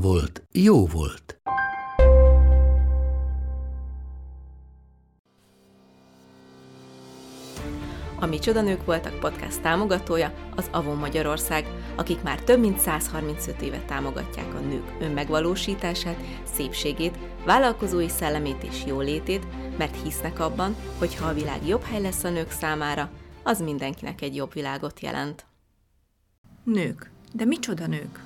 volt, jó volt. A Micsoda Nők voltak podcast támogatója az Avon Magyarország, akik már több mint 135 éve támogatják a nők önmegvalósítását, szépségét, vállalkozói szellemét és jólétét, mert hisznek abban, hogy ha a világ jobb hely lesz a nők számára, az mindenkinek egy jobb világot jelent. Nők. De micsoda nők?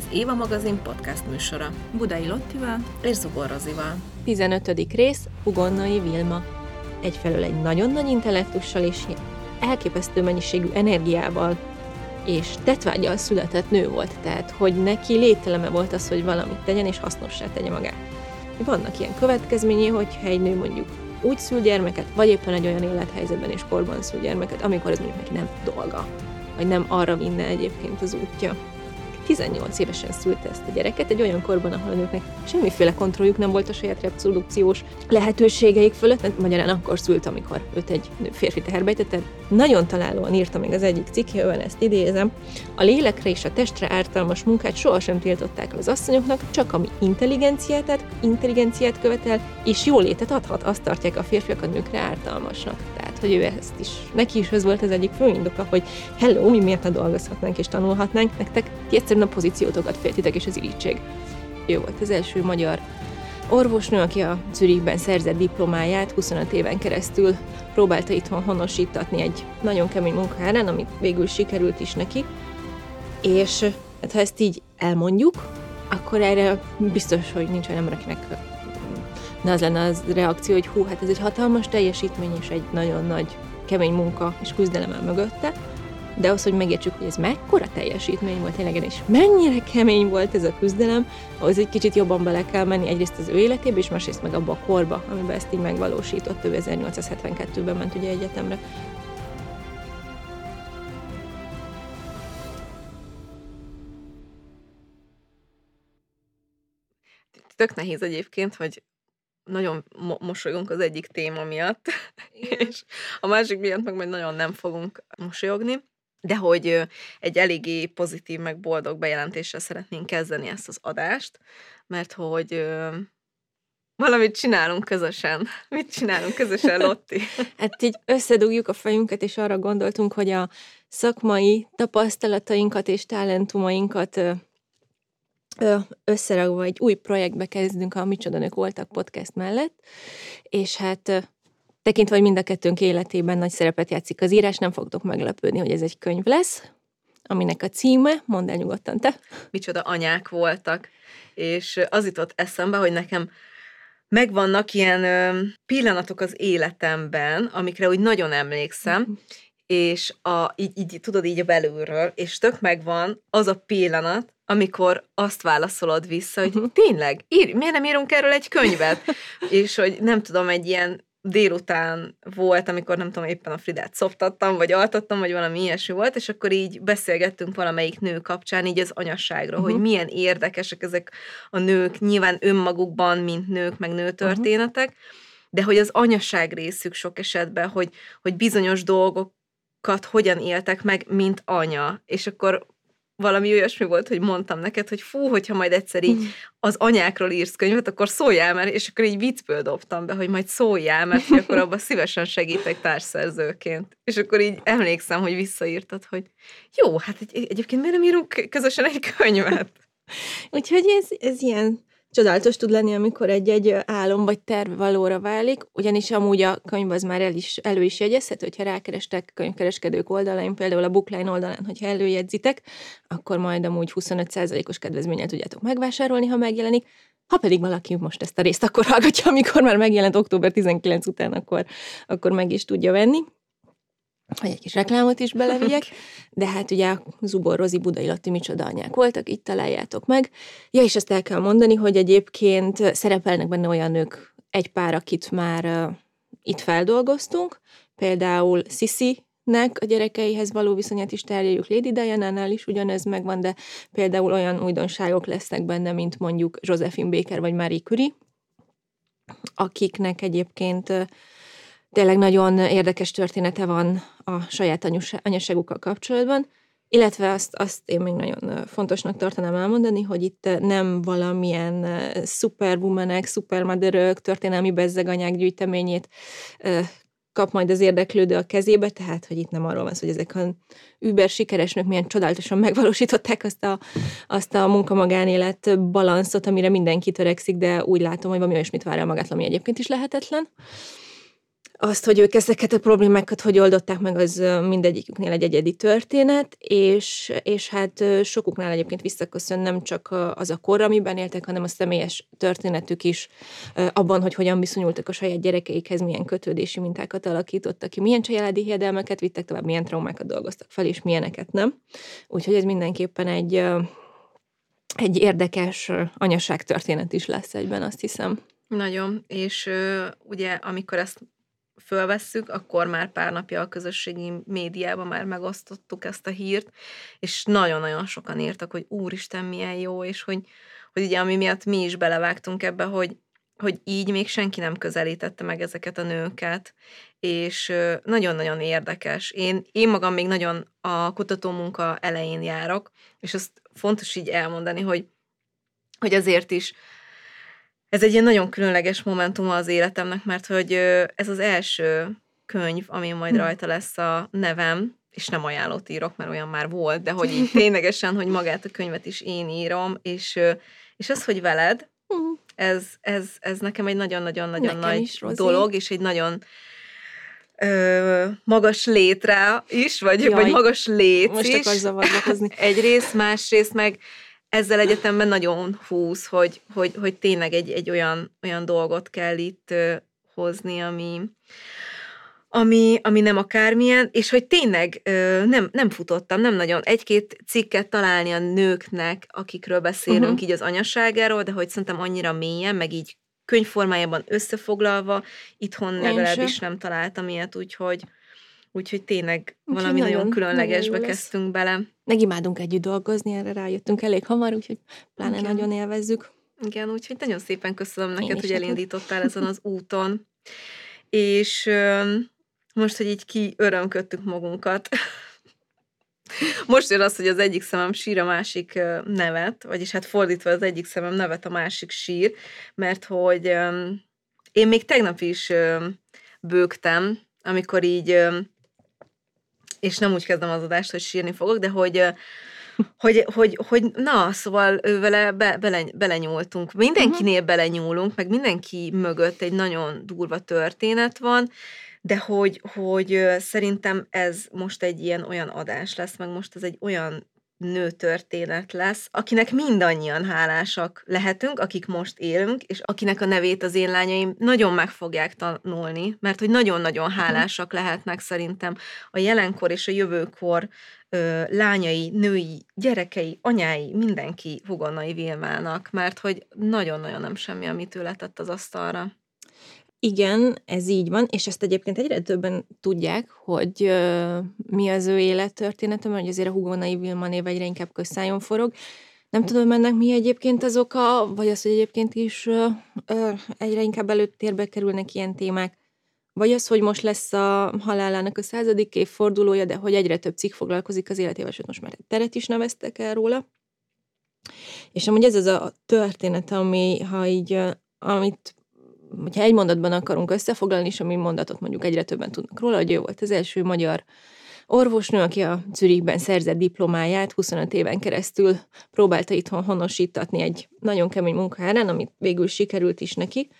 Az Éva magazin podcast műsora. Budai Lottival és Zugor Rozival. 15. rész, Ugonnai Vilma. Egyfelől egy nagyon nagy intellektussal és elképesztő mennyiségű energiával és tetvágyal született nő volt, tehát hogy neki lételeme volt az, hogy valamit tegyen és hasznossá tegye magát. Vannak ilyen következményei, hogyha egy nő mondjuk úgy szül gyermeket, vagy éppen egy olyan élethelyzetben és korban szül gyermeket, amikor ez mondjuk neki nem dolga, vagy nem arra vinne egyébként az útja. 18 évesen szülte ezt a gyereket, egy olyan korban, ahol a nőknek semmiféle kontrolljuk nem volt a saját reprodukciós lehetőségeik fölött, mert magyarán akkor szült, amikor őt egy nő férfi teherbe ejtette. Nagyon találóan írta még az egyik cikkében, ezt idézem, a lélekre és a testre ártalmas munkát sohasem tiltották az asszonyoknak, csak ami intelligenciát, intelligenciát követel, és jólétet adhat, azt tartják a férfiak a nőkre ártalmasnak hogy ő ezt is, neki is ez volt az egyik fő indoka, hogy hello, mi miért ne dolgozhatnánk és tanulhatnánk, nektek ti egyszerűen a pozíciótokat féltitek és az irítség. Ő volt az első magyar orvosnő, aki a Zürichben szerzett diplomáját 25 éven keresztül próbálta itthon honosítatni egy nagyon kemény munkárán, amit végül sikerült is neki. És hát ha ezt így elmondjuk, akkor erre biztos, hogy nincs olyan embereknek de az lenne az reakció, hogy hú, hát ez egy hatalmas teljesítmény, és egy nagyon nagy kemény munka és küzdelem el mögötte, de az, hogy megértsük, hogy ez mekkora teljesítmény volt tényleg, és mennyire kemény volt ez a küzdelem, ahhoz egy kicsit jobban bele kell menni egyrészt az ő életébe, és másrészt meg abba a korba, amiben ezt így megvalósított, ő 1872-ben ment ugye egyetemre. Tök nehéz egyébként, hogy nagyon mo- mosolygunk az egyik téma miatt, Igen. és a másik miatt meg majd nagyon nem fogunk mosolyogni, de hogy egy eléggé pozitív, meg boldog bejelentéssel szeretnénk kezdeni ezt az adást, mert hogy valamit csinálunk közösen. Mit csinálunk közösen, Lotti? hát így összedugjuk a fejünket, és arra gondoltunk, hogy a szakmai tapasztalatainkat és talentumainkat összeragva egy új projektbe kezdünk a Micsoda Nők Voltak podcast mellett, és hát tekintve, hogy mind a kettőnk életében nagy szerepet játszik az írás, nem fogtok meglepődni, hogy ez egy könyv lesz, aminek a címe, mondd el nyugodtan te. Micsoda anyák voltak, és az jutott eszembe, hogy nekem megvannak ilyen ö, pillanatok az életemben, amikre úgy nagyon emlékszem, mm. És a, így, így, tudod így a belülről, és tök megvan az a pillanat, amikor azt válaszolod vissza, hogy uh-huh. tényleg, ír, miért nem írunk erről egy könyvet? és hogy nem tudom, egy ilyen délután volt, amikor nem tudom, éppen a Fridát szoptattam, vagy altattam, vagy valami ilyesmi volt, és akkor így beszélgettünk valamelyik nő kapcsán így az anyasságról, uh-huh. hogy milyen érdekesek ezek a nők, nyilván önmagukban, mint nők, meg nőtörténetek, uh-huh. de hogy az anyaság részük sok esetben, hogy, hogy bizonyos dolgokat hogyan éltek meg, mint anya, és akkor valami olyasmi volt, hogy mondtam neked, hogy fú, hogyha majd egyszer így az anyákról írsz könyvet, akkor szóljál már, és akkor így viccből dobtam be, hogy majd szóljál, mert hogy akkor abban szívesen segítek társszerzőként. És akkor így emlékszem, hogy visszaírtad, hogy jó, hát egy, egyébként miért nem írunk közösen egy könyvet? Úgyhogy ez, ez ilyen Csodálatos tud lenni, amikor egy-egy álom vagy terv valóra válik, ugyanis amúgy a könyv az már el is, elő is jegyezhető, hogyha rákerestek könyvkereskedők oldalain, például a Bookline oldalán, hogyha előjegyzitek, akkor majd amúgy 25%-os kedvezménnyel tudjátok megvásárolni, ha megjelenik. Ha pedig valaki most ezt a részt akkor hallgatja, amikor már megjelent október 19 után, akkor, akkor meg is tudja venni hogy egy kis reklámot is belevigyek, de hát ugye Zubor Rozi Budai Latti micsoda anyák voltak, itt találjátok meg. Ja, és azt el kell mondani, hogy egyébként szerepelnek benne olyan nők, egy pár, akit már uh, itt feldolgoztunk, például Sisi, nek a gyerekeihez való viszonyát is terjeljük. Lady Diana-nál is ugyanez megvan, de például olyan újdonságok lesznek benne, mint mondjuk Josephine Baker vagy Marie Curie, akiknek egyébként tényleg nagyon érdekes története van a saját anyaságukkal kapcsolatban, illetve azt, azt én még nagyon fontosnak tartanám elmondani, hogy itt nem valamilyen superwomanek, supermotherök, történelmi bezzeganyák gyűjteményét kap majd az érdeklődő a kezébe, tehát, hogy itt nem arról van szó, hogy ezek a über sikeres nők milyen csodálatosan megvalósították azt a, azt a munka-magánélet balanszot, amire mindenki törekszik, de úgy látom, hogy valami olyasmit vár el magát, ami egyébként is lehetetlen azt, hogy ők ezeket a problémákat hogy oldották meg, az mindegyiküknél egy egyedi történet, és, és hát sokuknál egyébként visszaköszön nem csak az a kor, amiben éltek, hanem a személyes történetük is abban, hogy hogyan viszonyultak a saját gyerekeikhez, milyen kötődési mintákat alakítottak ki, milyen családi hiedelmeket vittek tovább, milyen traumákat dolgoztak fel, és milyeneket nem. Úgyhogy ez mindenképpen egy, egy érdekes anyaság történet is lesz egyben, azt hiszem. Nagyon, és ugye amikor ezt fölvesszük, akkor már pár napja a közösségi médiában már megosztottuk ezt a hírt, és nagyon-nagyon sokan írtak, hogy úristen, milyen jó, és hogy, hogy ugye ami miatt mi is belevágtunk ebbe, hogy, hogy így még senki nem közelítette meg ezeket a nőket, és nagyon-nagyon érdekes. Én, én magam még nagyon a kutatómunka elején járok, és azt fontos így elmondani, hogy, hogy azért is ez egy ilyen nagyon különleges momentum az életemnek, mert hogy ez az első könyv, ami majd hm. rajta lesz a nevem, és nem ajánlót írok, mert olyan már volt, de hogy így ténylegesen, hogy magát a könyvet is én írom, és, és az, hogy veled, hm. ez, ez, ez nekem egy nagyon-nagyon-nagyon nagy is, dolog, és egy nagyon ö, magas létre is, vagy, Jaj, vagy magas léc most is. Most Egyrészt, másrészt meg ezzel egyetemben nagyon húz, hogy, hogy, hogy tényleg egy, egy olyan, olyan dolgot kell itt hozni, ami, ami, ami nem akármilyen, és hogy tényleg ö, nem, nem futottam, nem nagyon egy-két cikket találni a nőknek, akikről beszélünk uh-huh. így az anyaságáról, de hogy szerintem annyira mélyen, meg így könyvformájában összefoglalva, itthon Én legalábbis sem. nem találtam ilyet, úgyhogy Úgyhogy tényleg úgyhogy valami nagyon, nagyon különlegesbe nagyon kezdtünk lesz. bele. Megimádunk együtt dolgozni, erre rájöttünk elég hamar, úgyhogy pláne Igen. nagyon élvezzük. Igen, úgyhogy nagyon szépen köszönöm neked, hogy elindítottál ezen az úton. És most, hogy így ki örömködtük magunkat, most jön az, hogy az egyik szemem sír a másik nevet, vagyis hát fordítva az egyik szemem nevet, a másik sír, mert hogy én még tegnap is bőgtem, amikor így és nem úgy kezdem az adást, hogy sírni fogok, de hogy hogy, hogy, hogy na, szóval ő vele be, bele, belenyúltunk. Mindenkinél uh-huh. belenyúlunk, meg mindenki mögött egy nagyon durva történet van, de hogy, hogy szerintem ez most egy ilyen olyan adás lesz, meg most ez egy olyan nőtörténet lesz, akinek mindannyian hálásak lehetünk, akik most élünk, és akinek a nevét az én lányaim nagyon meg fogják tanulni, mert hogy nagyon-nagyon mhm. hálásak lehetnek szerintem a jelenkor és a jövőkor ö, lányai, női, gyerekei, anyái, mindenki Hugonnai Vilmának, mert hogy nagyon-nagyon nem semmi, amit ő letett az asztalra. Igen, ez így van, és ezt egyébként egyre többen tudják, hogy uh, mi az ő élettörténete, mert azért a Hugonai Vilma név egyre inkább közszájon forog. Nem tudom ennek mi egyébként az oka, vagy az, hogy egyébként is uh, uh, egyre inkább előttérbe kerülnek ilyen témák, vagy az, hogy most lesz a halálának a századik évfordulója, de hogy egyre több cikk foglalkozik az életével, sőt most már egy teret is neveztek el róla. És amúgy ez az a történet, ami, ha így, amit hogyha egy mondatban akarunk összefoglalni, és ami mondatot mondjuk egyre többen tudnak róla, hogy ő volt az első magyar orvosnő, aki a Zürichben szerzett diplomáját 25 éven keresztül próbálta itthon honosítatni egy nagyon kemény munkahárán, amit végül sikerült is neki.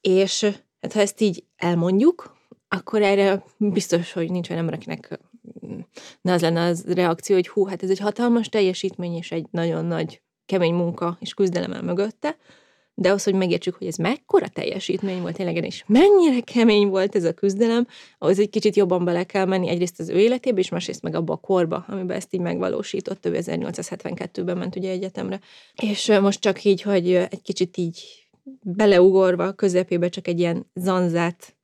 És hát ha ezt így elmondjuk, akkor erre biztos, hogy nincs olyan embereknek ne az lenne az reakció, hogy hú, hát ez egy hatalmas teljesítmény, és egy nagyon nagy kemény munka és küzdelem el mögötte, de az, hogy megértsük, hogy ez mekkora teljesítmény volt tényleg, és mennyire kemény volt ez a küzdelem, ahhoz egy kicsit jobban bele kell menni egyrészt az ő életébe, és másrészt meg abba a korba, amiben ezt így megvalósított, ő 1872-ben ment ugye egyetemre. És most csak így, hogy egy kicsit így beleugorva a közepébe csak egy ilyen zanzát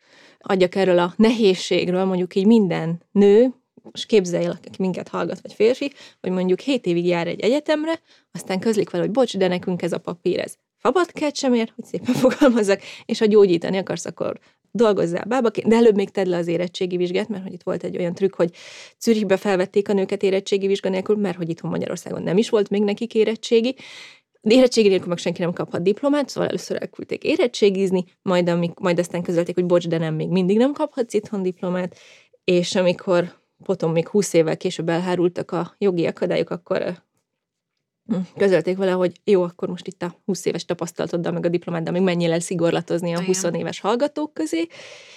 adjak erről a nehézségről, mondjuk így minden nő, most képzelj el, aki minket hallgat, vagy férfi, hogy mondjuk 7 évig jár egy egyetemre, aztán közlik vele, hogy bocs, de nekünk ez a papír, ez fabatkát sem ér, hogy szépen fogalmazzak, és ha gyógyítani akarsz, akkor dolgozzál bábaként, de előbb még tedd le az érettségi vizsgát, mert hogy itt volt egy olyan trükk, hogy Zürichbe felvették a nőket érettségi vizsga nélkül, mert hogy itthon Magyarországon nem is volt még nekik érettségi, de érettségi nélkül meg senki nem kaphat diplomát, szóval először elküldték érettségizni, majd, amik, majd aztán közölték, hogy bocs, de nem, még mindig nem kaphatsz itthon diplomát, és amikor potom még 20 évvel később elhárultak a jogi akadályok, akkor közölték vele, hogy jó, akkor most itt a 20 éves tapasztalatoddal, meg a diplomáddal még menjél el szigorlatozni a 20 éves hallgatók közé,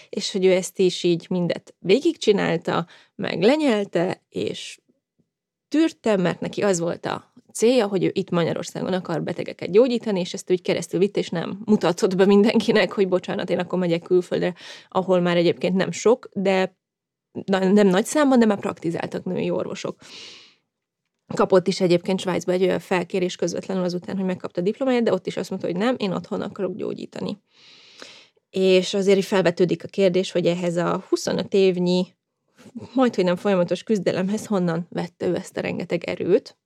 és hogy ő ezt is így mindet végigcsinálta, meg lenyelte, és tűrte, mert neki az volt a célja, hogy ő itt Magyarországon akar betegeket gyógyítani, és ezt úgy keresztül vitt, és nem mutatott be mindenkinek, hogy bocsánat, én akkor megyek külföldre, ahol már egyébként nem sok, de nem nagy számban, de már praktizáltak női orvosok. Kapott is egyébként Svájcba egy olyan felkérés közvetlenül azután, hogy megkapta a diplomáját, de ott is azt mondta, hogy nem, én otthon akarok gyógyítani. És azért is felvetődik a kérdés, hogy ehhez a 25 évnyi, majd hogy nem folyamatos küzdelemhez honnan vette ő ezt a rengeteg erőt,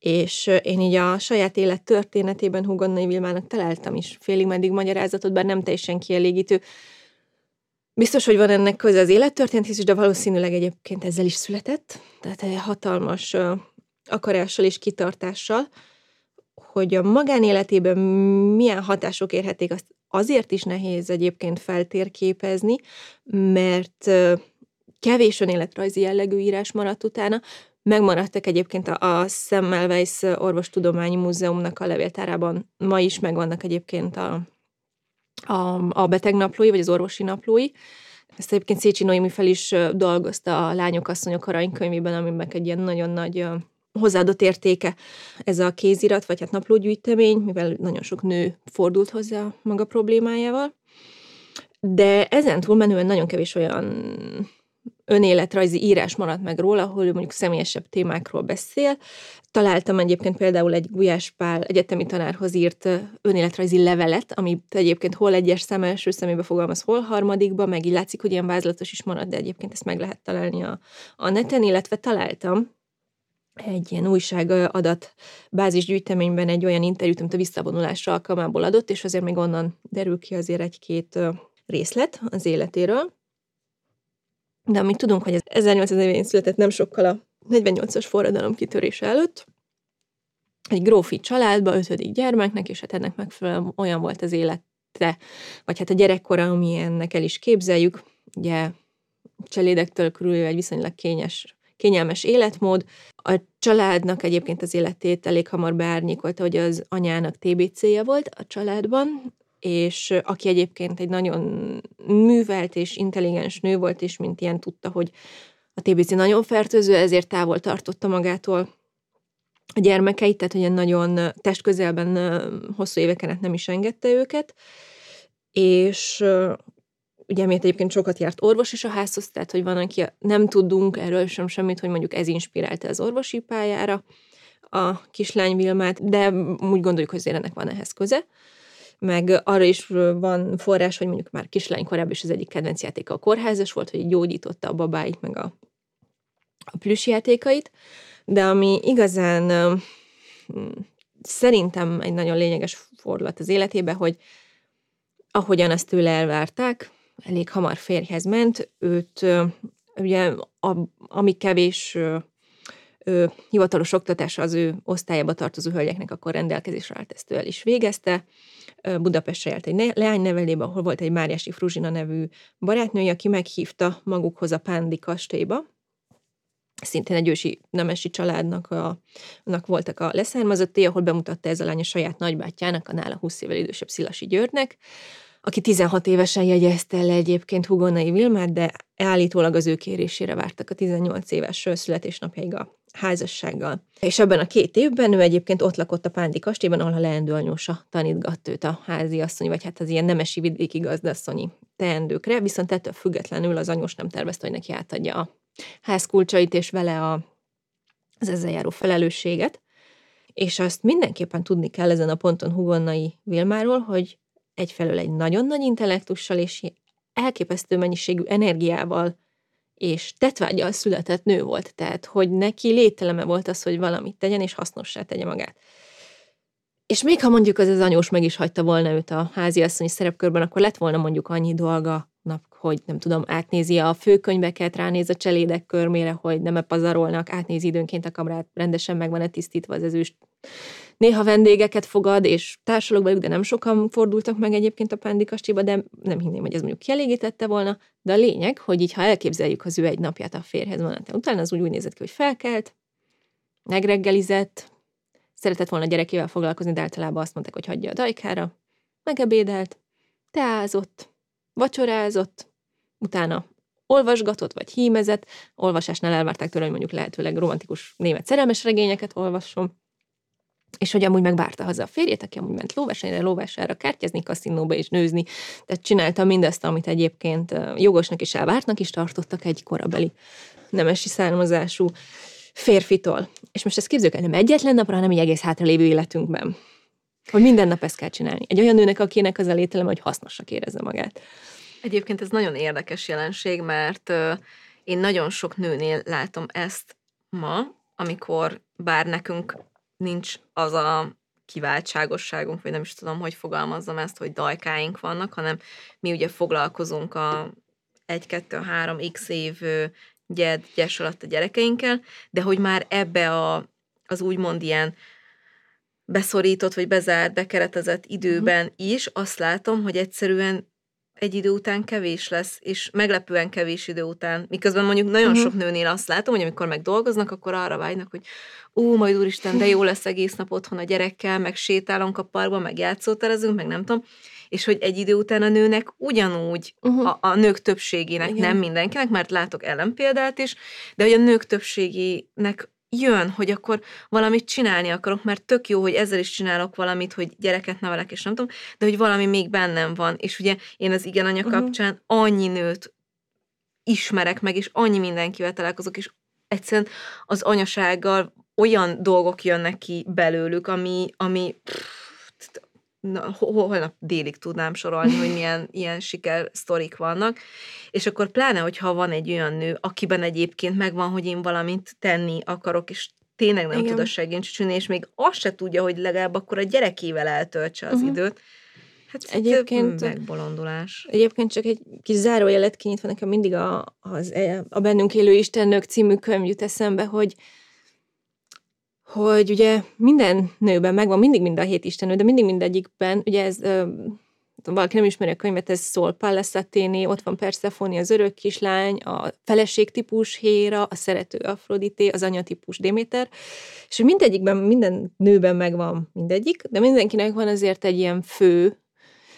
és én így a saját élet történetében Hugonnai Vilmának találtam is félig meddig magyarázatot, bár nem teljesen kielégítő. Biztos, hogy van ennek köze az élettörténethez is, de valószínűleg egyébként ezzel is született, tehát hatalmas akarással és kitartással, hogy a magánéletében milyen hatások érhetik, azt azért is nehéz egyébként feltérképezni, mert kevés önéletrajzi jellegű írás maradt utána, Megmaradtak egyébként a, a Semmelweis Orvostudományi Múzeumnak a levéltárában, ma is megvannak egyébként a, a, a betegnaplói, vagy az orvosi naplói. Ezt egyébként Szécsi Noémi fel is dolgozta a Lányok, Asszonyok aranykönyvében, amiben egy ilyen nagyon nagy hozzáadott értéke ez a kézirat, vagy hát naplógyűjtemény, mivel nagyon sok nő fordult hozzá maga problémájával. De ezen túlmenően nagyon kevés olyan önéletrajzi írás maradt meg róla, ahol ő mondjuk személyesebb témákról beszél. Találtam egyébként például egy Gulyás Pál egyetemi tanárhoz írt önéletrajzi levelet, amit egyébként hol egyes szem első szemébe fogalmaz, hol harmadikba, meg így látszik, hogy ilyen vázlatos is maradt, de egyébként ezt meg lehet találni a, a neten, illetve találtam egy ilyen újság adat bázisgyűjteményben egy olyan interjút, amit a visszavonulásra alkalmából adott, és azért még onnan derül ki azért egy-két részlet az életéről. De amit tudunk, hogy ez 1840 született nem sokkal a 48-as forradalom kitörése előtt, egy grófi családba, ötödik gyermeknek, és hát ennek megfelelően olyan volt az élete, vagy hát a gyerekkora, ami el is képzeljük, ugye cselédektől körülvéve egy viszonylag kényes, kényelmes életmód. A családnak egyébként az életét elég hamar beárnyékolta, hogy az anyának TBC-je volt a családban, és aki egyébként egy nagyon művelt és intelligens nő volt, és mint ilyen tudta, hogy a TBC nagyon fertőző, ezért távol tartotta magától a gyermekeit, tehát hogy nagyon testközelben hosszú éveken át nem is engedte őket, és ugye miért egyébként sokat járt orvos is a házhoz, tehát hogy van, aki nem tudunk erről sem semmit, hogy mondjuk ez inspirálta az orvosi pályára a kislány Vilmát, de úgy gondoljuk, hogy ennek van ehhez köze meg arra is van forrás, hogy mondjuk már kislány korábban is az egyik kedvenc játéka a kórházas volt, hogy gyógyította a babáit, meg a, a plüss játékait, de ami igazán szerintem egy nagyon lényeges fordulat az életébe, hogy ahogyan ezt tőle elvárták, elég hamar férjhez ment, őt ugye a, ami kevés ö, hivatalos oktatás az ő osztályába tartozó hölgyeknek akkor rendelkezésre állt, ezt ő el is végezte. Budapestre járt egy leánynevelébe, ahol volt egy Máriási Fruzsina nevű barátnője, aki meghívta magukhoz a Pándi kastélyba, szintén egy ősi nemesi családnak a, annak voltak a leszármazottai, ahol bemutatta ez a lány a saját nagybátyjának, a nála 20 évvel idősebb Szilasi Györgynek, aki 16 évesen jegyezte le egyébként Hugonai Vilmát, de állítólag az ő kérésére vártak a 18 éves születésnapjaig a házassággal. És ebben a két évben ő egyébként ott lakott a Pándi kastélyban, ahol a leendő anyósa tanítgatt őt a házi asszony, vagy hát az ilyen nemesi vidéki gazdasszonyi teendőkre, viszont ettől függetlenül az anyós nem tervezte, hogy neki átadja a házkulcsait és vele a, az ezzel járó felelősséget. És azt mindenképpen tudni kell ezen a ponton Hugonnai Vilmáról, hogy egyfelől egy nagyon nagy intellektussal és elképesztő mennyiségű energiával és tetvágyal született nő volt, tehát hogy neki lételeme volt az, hogy valamit tegyen, és hasznossá tegye magát. És még ha mondjuk az az anyós meg is hagyta volna őt a háziasszonyi szerepkörben, akkor lett volna mondjuk annyi dolga, nap, hogy nem tudom, átnézi a főkönyveket, ránéz a cselédek körmére, hogy nem-e pazarolnak, átnézi időnként a kamrát, rendesen meg van-e tisztítva az ezüst. Néha vendégeket fogad, és társalog velük, de nem sokan fordultak meg egyébként a Pándi kastélyba, de nem hinném, hogy ez mondjuk kielégítette volna. De a lényeg, hogy így, ha elképzeljük az ő egy napját a férhez van, utána az úgy, úgy nézett ki, hogy felkelt, megreggelizett, szeretett volna a gyerekével foglalkozni, de általában azt mondták, hogy hagyja a dajkára, megebédelt, teázott, vacsorázott, utána olvasgatott vagy hímezett, olvasásnál elvárták tőle, hogy mondjuk lehetőleg romantikus német szerelmes regényeket olvasson, és hogy amúgy megvárta haza a férjét, aki amúgy ment lóversenyre, lóvására, kártyazni, kaszinóba és nőzni, tehát csinálta mindezt, amit egyébként jogosnak és elvártnak is tartottak egy korabeli nemesi származású férfitól. És most ezt képzeljük el, nem egyetlen napra, hanem egy egész hátralévő életünkben. Hogy minden nap ezt kell csinálni. Egy olyan nőnek, akinek az a lételem, hogy hasznosak érezze magát. Egyébként ez nagyon érdekes jelenség, mert én nagyon sok nőnél látom ezt ma, amikor bár nekünk nincs az a kiváltságosságunk, vagy nem is tudom, hogy fogalmazzam ezt, hogy dajkáink vannak, hanem mi ugye foglalkozunk a 1-2-3 x év gyed, gyes alatt a gyerekeinkkel, de hogy már ebbe a, az úgymond ilyen beszorított, vagy bezárt, bekeretezett időben uh-huh. is azt látom, hogy egyszerűen egy idő után kevés lesz, és meglepően kevés idő után. Miközben mondjuk nagyon uh-huh. sok nőnél azt látom, hogy amikor meg dolgoznak, akkor arra vágynak, hogy ú, majd úristen, de jó lesz egész nap otthon a gyerekkel, meg sétálunk a parkban, meg játszóterezünk, meg nem tudom, és hogy egy idő után a nőnek ugyanúgy, uh-huh. a, a nők többségének, Igen. nem mindenkinek, mert látok ellenpéldát is, de hogy a nők többségének jön, hogy akkor valamit csinálni akarok, mert tök jó, hogy ezzel is csinálok valamit, hogy gyereket nevelek, és nem tudom, de hogy valami még bennem van. És ugye én az igen anya uh-huh. kapcsán annyi nőt ismerek meg, és annyi mindenkivel találkozok, és egyszerűen az anyasággal olyan dolgok jönnek ki belőlük, ami, ami pff, na, holnap délig tudnám sorolni, hogy milyen ilyen siker sztorik vannak, és akkor pláne, hogyha van egy olyan nő, akiben egyébként megvan, hogy én valamit tenni akarok, és tényleg nem Igen. tud a segíteni, és még azt se tudja, hogy legalább akkor a gyerekével eltöltse az uh-huh. időt, Hát egyébként megbolondulás. Egyébként csak egy kis zárójelet kinyitva nekem mindig a, az, e, a Bennünk élő Istennök című könyv jut eszembe, hogy hogy ugye minden nőben megvan, mindig mind a hét istenő, de mindig mindegyikben, ugye ez valaki nem ismeri a könyvet, ez szól Pallas ott van Persephone, az örök kislány, a feleség típus Héra, a szerető Afrodité, az anyatípus Déméter, és mindegyikben, minden nőben megvan mindegyik, de mindenkinek van azért egy ilyen fő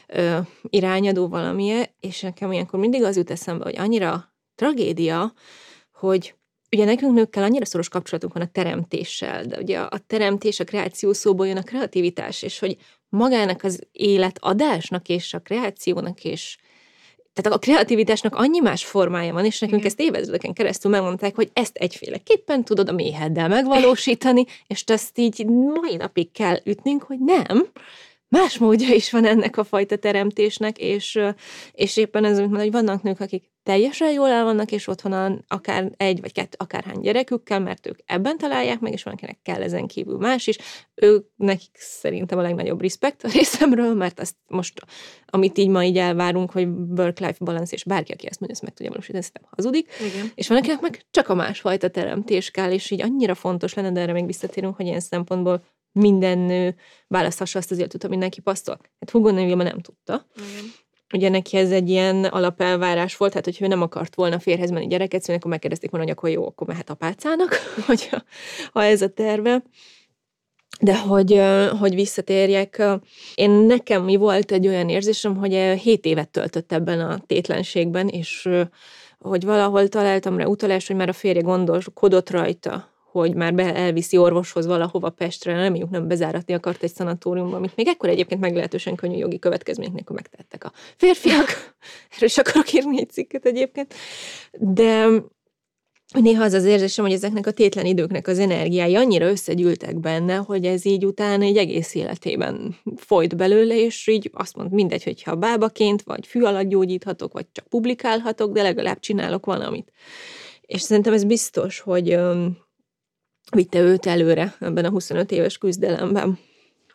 ö, irányadó valamilyen, és nekem ilyenkor mindig az jut eszembe, hogy annyira tragédia, hogy ugye nekünk nőkkel annyira szoros kapcsolatunk van a teremtéssel, de ugye a teremtés, a kreáció szóból jön a kreativitás, és hogy magának az életadásnak és a kreációnak és tehát a kreativitásnak annyi más formája van, és nekünk Igen. ezt évezredeken keresztül megmondták, hogy ezt egyféleképpen tudod a méheddel megvalósítani, és ezt így mai napig kell ütnünk, hogy nem, más módja is van ennek a fajta teremtésnek, és, és éppen ez, hogy vannak nők, akik teljesen jól el vannak, és otthon akár egy vagy kettő, akárhány gyerekükkel, mert ők ebben találják meg, és van, akinek kell ezen kívül más is. Ők nekik szerintem a legnagyobb respekt a részemről, mert azt most, amit így ma így elvárunk, hogy work-life balance, és bárki, aki ezt mondja, ezt meg tudja valósítani, szerintem hazudik. Igen. És van, akinek meg csak a másfajta teremtés kell, és így annyira fontos lenne, de erre még visszatérünk, hogy ilyen szempontból minden nő választhassa azt az életet, amit neki passzol. Hát Hugo Vilma nem tudta. Igen. Ugye neki ez egy ilyen alapelvárás volt, hát hogyha ő nem akart volna férhez menni gyereket szülni, akkor megkérdezték volna, hogy akkor jó, akkor mehet apácának, hogyha, ha ez a terve. De hogy, hogy visszatérjek, én nekem mi volt egy olyan érzésem, hogy 7 évet töltött ebben a tétlenségben, és hogy valahol találtam rá utalást, hogy már a férje gondoskodott rajta, hogy már be elviszi orvoshoz valahova Pestre, nem nem bezáratni akart egy szanatóriumba, amit még ekkor egyébként meglehetősen könnyű jogi következmények nélkül megtettek a férfiak. Erről is akarok írni egy cikket egyébként. De néha az az érzésem, hogy ezeknek a tétlen időknek az energiái annyira összegyűltek benne, hogy ez így utána egy egész életében folyt belőle, és így azt mond, mindegy, hogyha bábaként, vagy fű alatt gyógyíthatok, vagy csak publikálhatok, de legalább csinálok valamit. És szerintem ez biztos, hogy vitte őt előre ebben a 25 éves küzdelemben.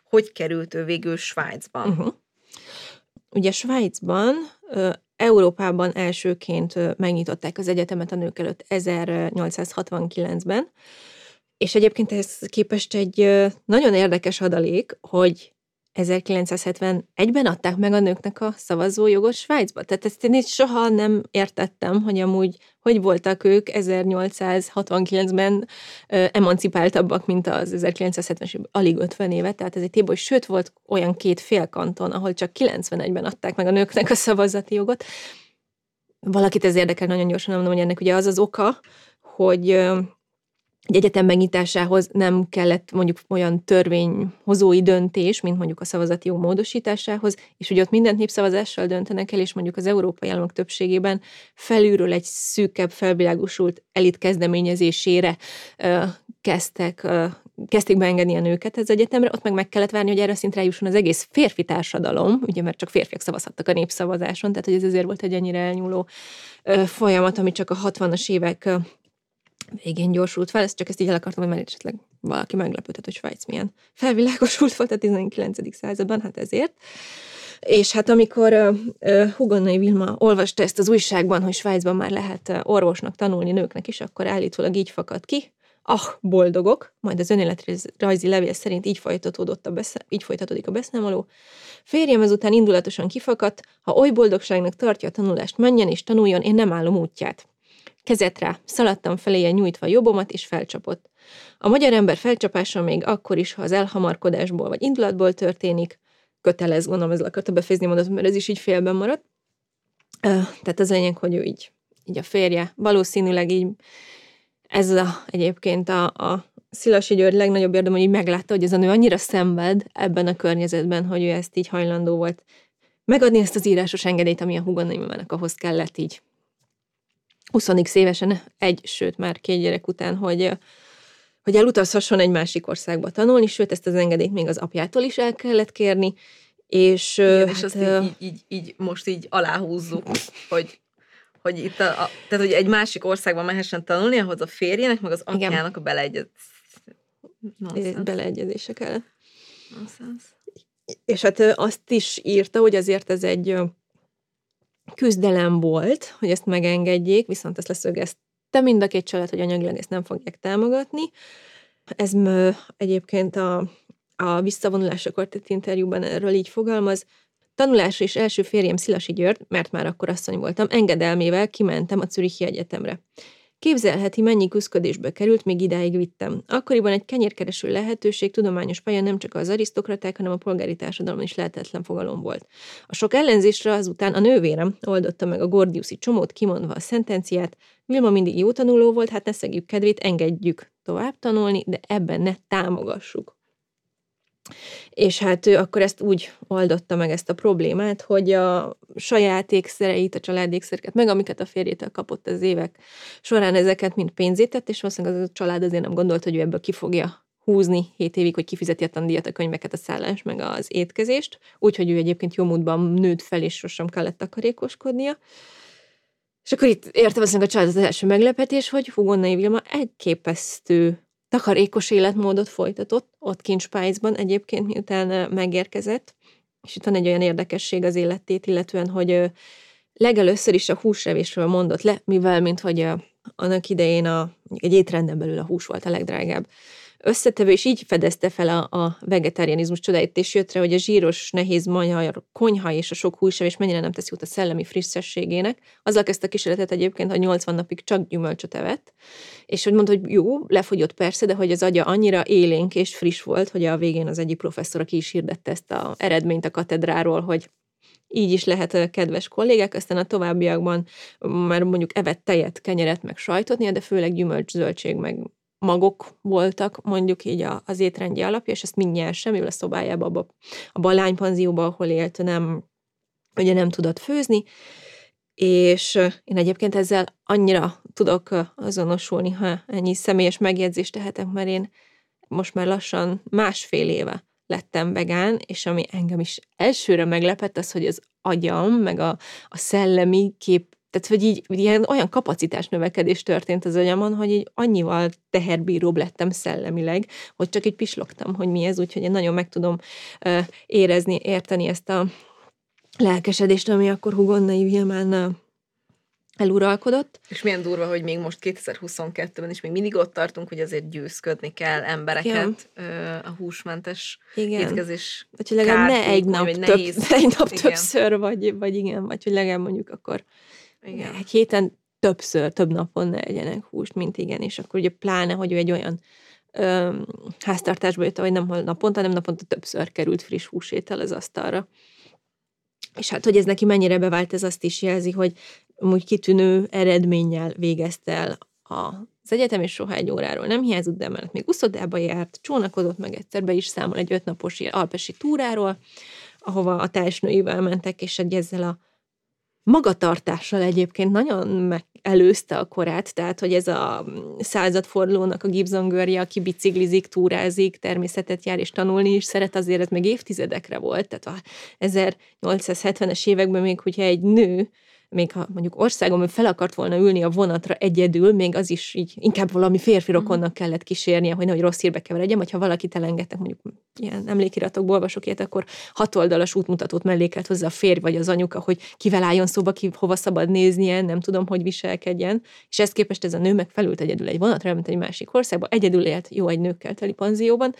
Hogy került ő végül Svájcban? Uh-huh. Ugye Svájcban, Európában elsőként megnyitották az egyetemet a nők előtt 1869-ben, és egyébként ehhez képest egy nagyon érdekes adalék, hogy 1971-ben adták meg a nőknek a szavazójogot Svájcba. Tehát ezt én itt soha nem értettem, hogy amúgy hogy voltak ők 1869-ben ö, emancipáltabbak, mint az 1970-es évben, alig 50 éve, tehát ez egy téboly, sőt volt olyan két félkanton, ahol csak 91-ben adták meg a nőknek a szavazati jogot. Valakit ez érdekel, nagyon gyorsan mondom, hogy ennek ugye az az oka, hogy egy egyetem megnyitásához nem kellett mondjuk olyan törvényhozói döntés, mint mondjuk a szavazati jog módosításához, és hogy ott mindent népszavazással döntenek el, és mondjuk az európai államok többségében felülről egy szűkebb, felvilágosult elit kezdeményezésére ö, kezdtek, ö, kezdték beengedni a nőket az egyetemre, ott meg meg kellett várni, hogy erre szintre jusson az egész férfi társadalom, ugye mert csak férfiak szavazhattak a népszavazáson, tehát hogy ez azért volt egy ennyire elnyúló folyamat, ami csak a 60-as évek végén gyorsult fel, ezt csak ezt így el akartam, hogy már esetleg valaki meglepődhet, hogy Svájc milyen felvilágosult volt a 19. században, hát ezért. És hát amikor uh, Hugonnai Vilma olvasta ezt az újságban, hogy Svájcban már lehet orvosnak tanulni nőknek is, akkor állítólag így fakad ki, ah, boldogok, majd az önéletrajzi levél szerint így folytatódott a beszá- így folytatódik a beszámoló. Férjem ezután indulatosan kifakadt, ha oly boldogságnak tartja a tanulást, menjen és tanuljon, én nem állom útját. Kezet rá, szaladtam feléje nyújtva jobbomat, és felcsapott. A magyar ember felcsapása még akkor is, ha az elhamarkodásból vagy indulatból történik, kötelez, gondolom ezzel akarta befejezni mondatot, mert ez is így félben maradt. Tehát az lényeg, hogy ő így, így a férje, valószínűleg így ez a, egyébként a, a Szilasi György legnagyobb érdem, hogy így meglátta, hogy ez a nő annyira szenved ebben a környezetben, hogy ő ezt így hajlandó volt megadni ezt az írásos engedélyt, ami a Hugonaimának ahhoz kellett így 20 évesen, egy, sőt már két gyerek után, hogy, hogy elutazhasson egy másik országba tanulni, sőt ezt az engedélyt még az apjától is el kellett kérni, és, Igen, hát, és azt így, így, így, így, most így aláhúzzuk, hogy, hogy itt a, a, tehát, hogy egy másik országban mehessen tanulni, ahhoz a férjének, meg az Igen. apjának a beleegyez. Nonsense. beleegyezése kellett. Nonsense. És hát azt is írta, hogy azért ez egy küzdelem volt, hogy ezt megengedjék, viszont ezt leszögezte mind a két család, hogy anyagilag ezt nem fogják támogatni. Ez ö, egyébként a, a visszavonulásakor tett interjúban erről így fogalmaz. Tanulásra is első férjem Szilasi György, mert már akkor asszony voltam, engedelmével kimentem a Zürichi Egyetemre. Képzelheti, mennyi küszködésbe került, még idáig vittem. Akkoriban egy kenyérkereső lehetőség tudományos pályán nem csak az arisztokraták, hanem a polgári társadalom is lehetetlen fogalom volt. A sok ellenzésre azután a nővérem oldotta meg a Gordiuszi csomót, kimondva a szentenciát. Vilma mindig jó tanuló volt, hát ne szegjük kedvét, engedjük tovább tanulni, de ebben ne támogassuk. És hát ő akkor ezt úgy oldotta meg ezt a problémát, hogy a saját ékszereit, a család ékszereket, meg amiket a férjétől kapott az évek során ezeket mind pénzét tett, és valószínűleg az a család azért nem gondolt, hogy ő ebből ki fogja húzni 7 évig, hogy kifizeti a tandíjat, a könyveket, a szállás, meg az étkezést, úgyhogy ő egyébként jó módban nőtt fel, és sosem kellett takarékoskodnia. És akkor itt érte valószínűleg a család az első meglepetés, hogy Hugonnai Vilma elképesztő takarékos életmódot folytatott ott kint Spájzban egyébként, miután megérkezett. És itt van egy olyan érdekesség az életét, illetően, hogy legelőször is a húsrevésről mondott le, mivel, mint hogy annak idején a, egy étrenden belül a hús volt a legdrágább összetevő, és így fedezte fel a, a vegetarianizmus csodáit, és jött rá, hogy a zsíros, nehéz magyar konyha és a sok húsevés mennyire nem teszi út a szellemi frissességének. Azzal kezdte a kísérletet egyébként, hogy 80 napig csak gyümölcsöt evett, és hogy mondta, hogy jó, lefogyott persze, de hogy az agya annyira élénk és friss volt, hogy a végén az egyik professzor, aki is hirdette ezt a eredményt a katedráról, hogy így is lehet kedves kollégák, aztán a továbbiakban már mondjuk evett tejet, kenyeret, meg sajtot, de főleg gyümölcs, zöldség, meg magok voltak mondjuk így az étrendje alapja, és ezt mind nyerse, mivel a szobájába, abba a lánypanzióba, ahol élt, nem, ugye nem tudott főzni, és én egyébként ezzel annyira tudok azonosulni, ha ennyi személyes megjegyzést tehetek, mert én most már lassan másfél éve lettem vegán, és ami engem is elsőre meglepett, az, hogy az agyam, meg a, a szellemi kép, tehát hogy így ilyen olyan kapacitás növekedés történt az agyamon, hogy így annyival teherbíróbb lettem szellemileg, hogy csak így pislogtam, hogy mi ez, úgyhogy én nagyon meg tudom uh, érezni, érteni ezt a lelkesedést, ami akkor Hugonnai Vilmán eluralkodott. És milyen durva, hogy még most 2022-ben is még mindig ott tartunk, hogy azért győzködni kell embereket Igen. a húsmentes igen. étkezés Vagy hogy legalább ne egy nap, több, nehéz. egy nap igen. többször, vagy, vagy igen, vagy hogy legalább mondjuk akkor igen. héten többször, több napon ne egyenek húst, mint igen, és akkor ugye pláne, hogy ő egy olyan ö, háztartásba jött, hogy nem naponta, hanem naponta többször került friss húsétel az asztalra. És hát, hogy ez neki mennyire bevált, ez azt is jelzi, hogy úgy kitűnő eredménnyel végezte el az egyetem, és soha egy óráról nem hiányzott, de emellett még uszodába járt, csónakozott meg egyszer, be is számol egy ötnapos alpesi túráról, ahova a társnőivel mentek, és egy ezzel a magatartással egyébként nagyon megelőzte a korát, tehát hogy ez a századfordulónak a Gibson görje, aki biciklizik, túrázik, természetet jár és tanulni is szeret, azért ez még évtizedekre volt, tehát a 1870-es években még, hogyha egy nő még ha mondjuk országon fel akart volna ülni a vonatra egyedül, még az is így inkább valami férfi mhm. rokonnak kellett kísérnie, hogy nehogy rossz hírbe keveredjem, hogyha valakit elengedtek, mondjuk ilyen emlékiratokból olvasok ilyet, akkor hatoldalas útmutatót mellékelt hozzá a férj vagy az anyuka, hogy kivel álljon szóba, ki hova szabad néznie, nem tudom, hogy viselkedjen. És ezt képest ez a nő meg felült egyedül egy vonatra, mint egy másik országba, egyedül élt jó egy nőkkel teli panzióban,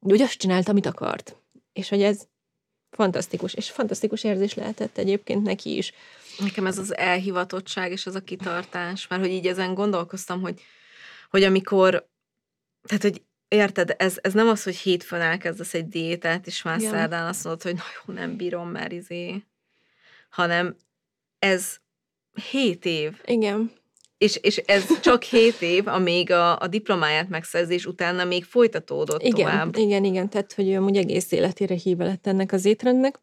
de úgy azt csinálta, amit akart. És hogy ez fantasztikus, és fantasztikus érzés lehetett egyébként neki is. Nekem ez az elhivatottság és az a kitartás, mert hogy így ezen gondolkoztam, hogy, hogy amikor, tehát hogy érted, ez, ez nem az, hogy hétfőn elkezdesz egy diétát, és már ja. szerdán azt mondod, hogy na jó, nem bírom már izé, hanem ez hét év. Igen. És, és ez csak hét év, amíg a, a diplomáját megszerzés utána még folytatódott igen, tovább. Igen, igen, tehát hogy amúgy egész életére híve lett ennek az étrendnek.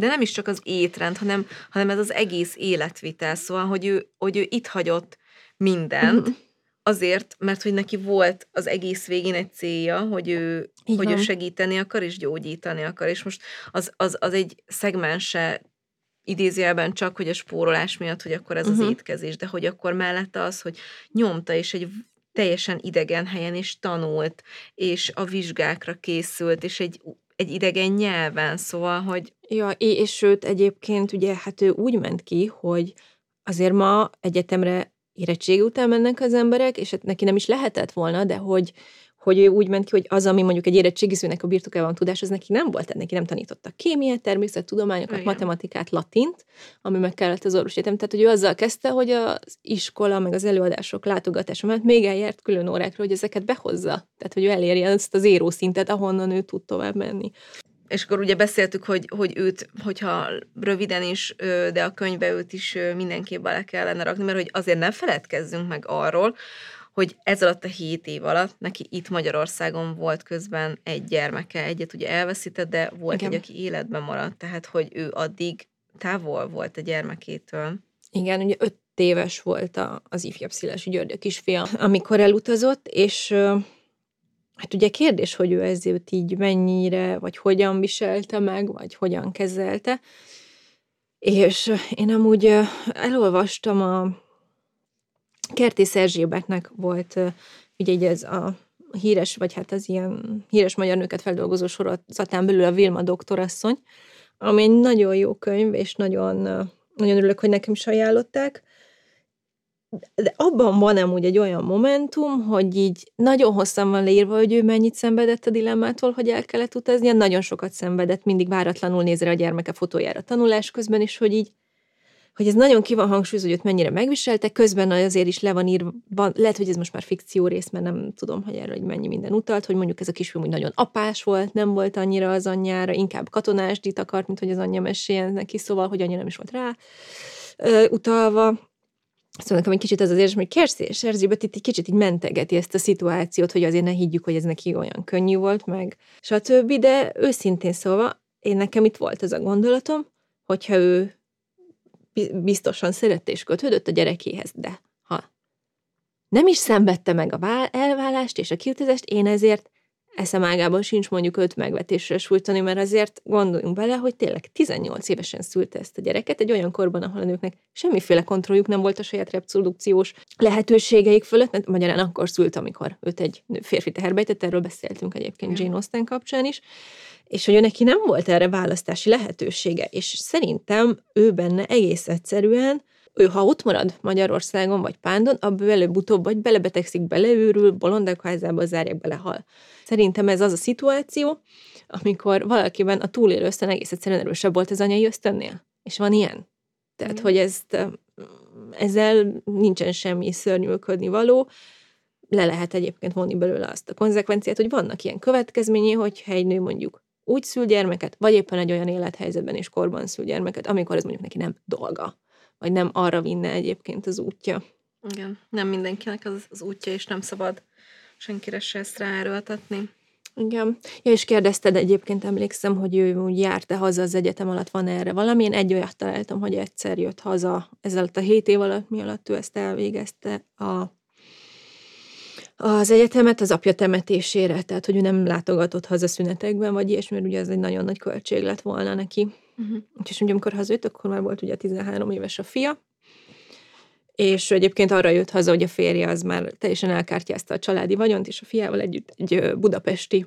De nem is csak az étrend, hanem, hanem ez az egész életvitel, szóval, hogy ő, hogy ő itt hagyott mindent, uh-huh. azért, mert hogy neki volt az egész végén egy célja, hogy ő, hogy ő segíteni akar, és gyógyítani akar, és most az, az, az egy szegmense idézőjelben csak, hogy a spórolás miatt, hogy akkor ez uh-huh. az mhm. étkezés, de hogy akkor mellette az, hogy nyomta, és egy teljesen idegen helyen is tanult, és a vizsgákra készült, és egy egy idegen nyelven, szóval, hogy... Ja, és sőt, egyébként ugye hát ő úgy ment ki, hogy azért ma egyetemre érettségi után mennek az emberek, és hát neki nem is lehetett volna, de hogy, hogy ő úgy ment ki, hogy az, ami mondjuk egy érettségizőnek a birtokában tudás, az neki nem volt, neki nem tanítottak kémiát, természettudományokat, Igen. matematikát, latint, ami meg kellett az orvos egyetem. Tehát, hogy ő azzal kezdte, hogy az iskola, meg az előadások látogatása mellett még eljárt külön órákra, hogy ezeket behozza. Tehát, hogy ő elérje azt az éró szintet, ahonnan ő tud tovább menni. És akkor ugye beszéltük, hogy, hogy őt, hogyha röviden is, de a könyvbe őt is mindenképp bele kellene rakni, mert hogy azért ne feledkezzünk meg arról, hogy ez alatt a hét év alatt neki itt Magyarországon volt közben egy gyermeke, egyet ugye elveszített, de volt Igen. egy, aki életben maradt, tehát hogy ő addig távol volt a gyermekétől. Igen, ugye öt éves volt a, az ifjabb Szilasi György, a kisfia, amikor elutazott, és hát ugye kérdés, hogy ő ezért így mennyire, vagy hogyan viselte meg, vagy hogyan kezelte. És én amúgy elolvastam a Kertész Erzsébetnek volt ugye ez a híres, vagy hát az ilyen híres magyar nőket feldolgozó sorozatán belül a Vilma doktorasszony, ami egy nagyon jó könyv, és nagyon, nagyon örülök, hogy nekem is ajánlották. de abban van amúgy egy olyan momentum, hogy így nagyon hosszan van leírva, hogy ő mennyit szenvedett a dilemmától, hogy el kellett utaznia, nagyon sokat szenvedett, mindig váratlanul néz rá a gyermeke fotójára tanulás közben, és hogy így hogy ez nagyon ki van hangsúlyozva, hogy őt mennyire megviselte, közben azért is le van írva, lehet, hogy ez most már fikció rész, mert nem tudom, hogy erről hogy mennyi minden utalt, hogy mondjuk ez a kisfiú úgy nagyon apás volt, nem volt annyira az anyjára, inkább katonásdit akart, mint hogy az anyja meséljen neki, szóval, hogy annyira nem is volt rá ö, utalva. Szóval nekem egy kicsit az az érzés, hogy Kerszi és Erzsébet itt egy kicsit így mentegeti ezt a szituációt, hogy azért ne higgyük, hogy ez neki olyan könnyű volt, meg stb. De őszintén szóval, én nekem itt volt ez a gondolatom, hogyha ő biztosan szerette és kötődött a gyerekéhez, de ha nem is szenvedte meg a elválást és a kiutazást, én ezért eszem ágában sincs mondjuk öt megvetésre sújtani, mert azért gondoljunk bele, hogy tényleg 18 évesen szülte ezt a gyereket, egy olyan korban, ahol a nőknek semmiféle kontrolljuk nem volt a saját reprodukciós lehetőségeik fölött, mert magyarán akkor szült, amikor őt egy férfi teherbe erről beszéltünk egyébként Jane Austen kapcsán is, és hogy ő neki nem volt erre választási lehetősége, és szerintem ő benne egész egyszerűen, ő ha ott marad Magyarországon vagy Pándon, abból előbb-utóbb vagy belebetegszik, beleőrül, bolondák házába zárják, belehal. Szerintem ez az a szituáció, amikor valakiben a túlélő ösztön egész egyszerűen erősebb volt az anyai ösztönnél. És van ilyen. Tehát, mm. hogy ezt, ezzel nincsen semmi szörnyűködni való. Le lehet egyébként vonni belőle azt a konzekvenciát, hogy vannak ilyen következményei, hogyha egy nő mondjuk úgy szül gyermeket, vagy éppen egy olyan élethelyzetben és korban szül gyermeket, amikor ez mondjuk neki nem dolga, vagy nem arra vinne egyébként az útja. Igen, nem mindenkinek az, az útja, és nem szabad senkire se ezt ráerőltetni. Igen. Ja, és kérdezted egyébként, emlékszem, hogy ő úgy járt-e haza az egyetem alatt, van erre valami. Én egy olyat találtam, hogy egyszer jött haza, ez alatt a hét év alatt, mi alatt ő ezt elvégezte a az egyetemet az apja temetésére, tehát hogy ő nem látogatott haza szünetekben, vagy ilyesmi, mert ugye ez egy nagyon nagy költség lett volna neki. Uh-huh. És ugye amikor hazajött, akkor már volt ugye 13 éves a fia, és egyébként arra jött haza, hogy a férje az már teljesen elkártyázta a családi vagyont, és a fiával együtt egy budapesti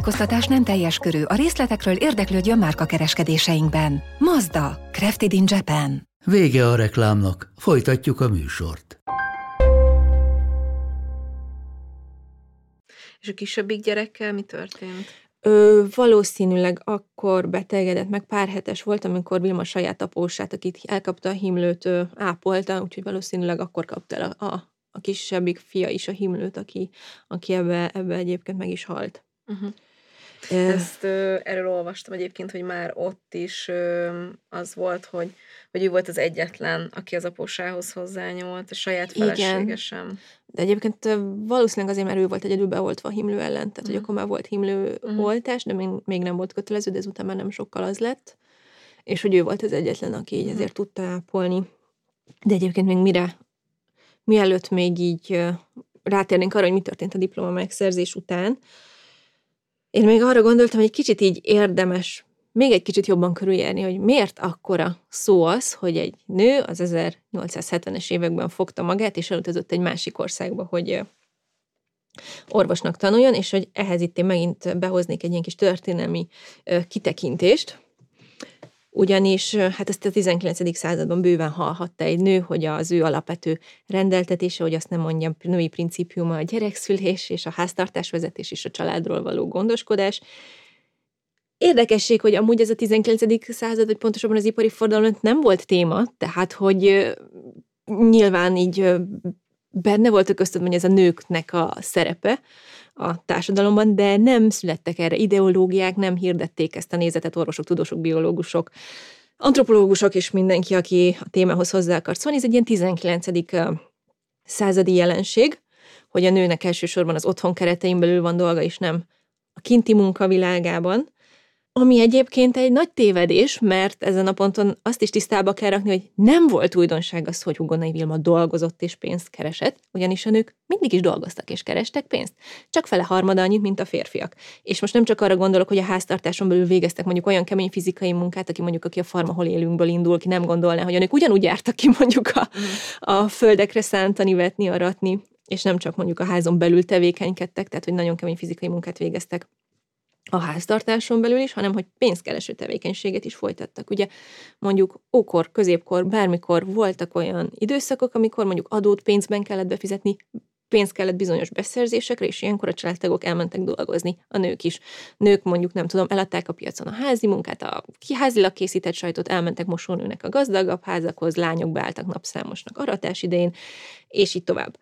tájékoztatás nem teljes körű, a részletekről érdeklődjön márka kereskedéseinkben. Mazda, Crafted in Japan. Vége a reklámnak, folytatjuk a műsort. És a kisebbik gyerekkel mi történt? Ő valószínűleg akkor betegedett, meg pár hetes volt, amikor Vilma saját apósát, akit elkapta a himlőt, ő ápolta, úgyhogy valószínűleg akkor kapta el a, a, a kisebbik fia is a himlőt, aki, aki ebbe, ebbe egyébként meg is halt. Uh-huh. Ezt ö, erről olvastam egyébként, hogy már ott is ö, az volt, hogy, hogy ő volt az egyetlen, aki az apósához hozzányúlt, a saját felesége sem. De egyébként valószínűleg azért, mert ő volt egyedül beoltva a himlő ellen, tehát uh-huh. hogy mhm. akkor már volt himlő uh-huh. oltás, de még, még nem volt kötelező, de ezután már nem sokkal az lett, és hogy ő volt az egyetlen, aki így uh-huh. ezért tudta ápolni. De egyébként még mire, mielőtt még így rátérnénk arra, hogy mi történt a diploma megszerzés után, én még arra gondoltam, hogy egy kicsit így érdemes még egy kicsit jobban körüljárni, hogy miért akkora szó az, hogy egy nő az 1870-es években fogta magát, és elutazott egy másik országba, hogy orvosnak tanuljon, és hogy ehhez itt én megint behoznék egy ilyen kis történelmi kitekintést, ugyanis hát ezt a 19. században bőven hallhatta egy nő, hogy az ő alapvető rendeltetése, hogy azt nem mondjam, női principiuma a gyerekszülés és a háztartásvezetés és a családról való gondoskodás. Érdekesség, hogy amúgy ez a 19. század, vagy pontosabban az ipari forradalom nem volt téma, tehát hogy nyilván így benne volt a köztudom, hogy ez a nőknek a szerepe, a társadalomban, de nem születtek erre ideológiák, nem hirdették ezt a nézetet orvosok, tudósok, biológusok, antropológusok és mindenki, aki a témához hozzá akart szólni. Ez egy ilyen 19. századi jelenség, hogy a nőnek elsősorban az otthon keretein belül van dolga, és nem a kinti munka világában. Ami egyébként egy nagy tévedés, mert ezen a ponton azt is tisztába kell rakni, hogy nem volt újdonság az, hogy Hugonai Vilma dolgozott és pénzt keresett, ugyanis a nők mindig is dolgoztak és kerestek pénzt. Csak fele harmada annyit, mint a férfiak. És most nem csak arra gondolok, hogy a háztartáson belül végeztek mondjuk olyan kemény fizikai munkát, aki mondjuk aki a farma, hol élünkből indul, ki nem gondolná, hogy a nők ugyanúgy jártak ki mondjuk a, a földekre szántani, vetni, aratni, és nem csak mondjuk a házon belül tevékenykedtek, tehát hogy nagyon kemény fizikai munkát végeztek a háztartáson belül is, hanem hogy pénzkereső tevékenységet is folytattak. Ugye mondjuk ókor, középkor, bármikor voltak olyan időszakok, amikor mondjuk adót pénzben kellett befizetni, pénzt kellett bizonyos beszerzésekre, és ilyenkor a családtagok elmentek dolgozni, a nők is. Nők mondjuk, nem tudom, eladták a piacon a házi munkát, a kiházilag készített sajtot, elmentek mosónőnek a gazdagabb házakhoz, lányok beálltak napszámosnak aratás idején, és így tovább.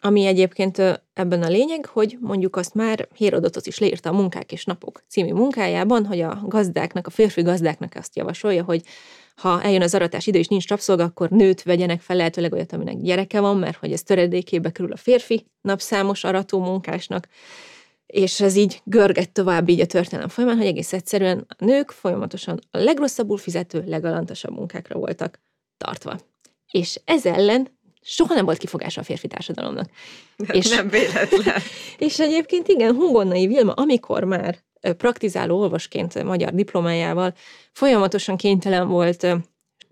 Ami egyébként ebben a lényeg, hogy mondjuk azt már Hérodotos is leírta a Munkák és Napok című munkájában, hogy a gazdáknak, a férfi gazdáknak azt javasolja, hogy ha eljön az aratás idő és nincs rabszolga, akkor nőt vegyenek fel, lehetőleg olyat, aminek gyereke van, mert hogy ez töredékébe kerül a férfi napszámos arató munkásnak, és ez így görgett tovább így a történelem folyamán, hogy egész egyszerűen a nők folyamatosan a legrosszabbul fizető, legalantasabb munkákra voltak tartva. És ez ellen soha nem volt kifogása a férfi társadalomnak. És, nem véletlen. és egyébként igen, Hungonnai Vilma, amikor már praktizáló olvasként magyar diplomájával folyamatosan kénytelen volt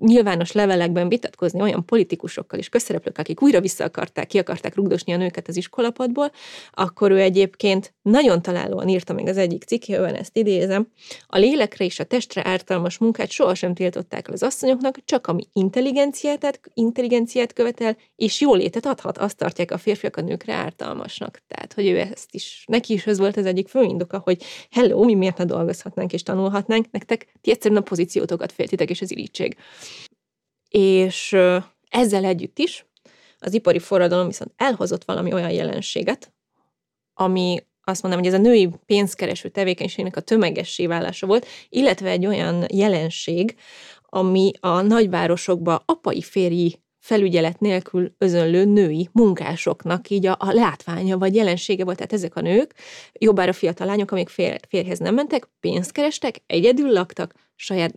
nyilvános levelekben vitatkozni olyan politikusokkal és közszereplőkkel, akik újra vissza akarták, ki akarták rugdosni a nőket az iskolapadból, akkor ő egyébként nagyon találóan írta még az egyik cikkében, ezt idézem, a lélekre és a testre ártalmas munkát sohasem tiltották el az asszonyoknak, csak ami intelligenciát, intelligenciát követel, és jólétet adhat, azt tartják a férfiak a nőkre ártalmasnak. Tehát, hogy ő ezt is, neki is ez volt az egyik fő indoka, hogy hello, mi miért ne dolgozhatnánk és tanulhatnánk, nektek ti egyszerűen a pozíciótokat féltitek, és az irítség. És ezzel együtt is az ipari forradalom viszont elhozott valami olyan jelenséget, ami azt mondom, hogy ez a női pénzkereső tevékenységnek a tömegessé válása volt, illetve egy olyan jelenség, ami a nagyvárosokba apai férji felügyelet nélkül özönlő női munkásoknak így a, a látványa vagy jelensége volt. Tehát ezek a nők, jobbára fiatal lányok, amik fér, férjhez nem mentek, pénzt kerestek, egyedül laktak, saját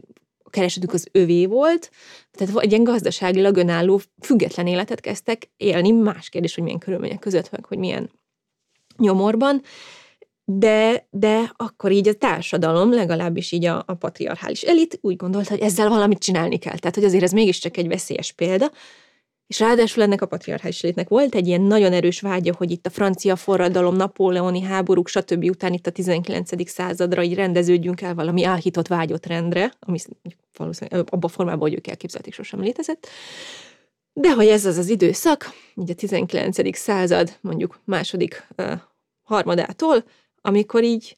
keresetük az övé volt, tehát egy ilyen gazdaságilag önálló, független életet kezdtek élni, más kérdés, hogy milyen körülmények között, meg hogy milyen nyomorban, de, de akkor így a társadalom, legalábbis így a, a patriarchális elit úgy gondolta, hogy ezzel valamit csinálni kell. Tehát, hogy azért ez mégiscsak egy veszélyes példa, és ráadásul ennek a patriarchális létnek volt egy ilyen nagyon erős vágya, hogy itt a francia forradalom, napóleoni háborúk, stb. után itt a 19. századra így rendeződjünk el valami álhitott vágyott rendre, ami valószínűleg abban a formában, hogy ők elképzelték, sosem létezett. De hogy ez az az időszak, így a 19. század, mondjuk második uh, harmadától, amikor így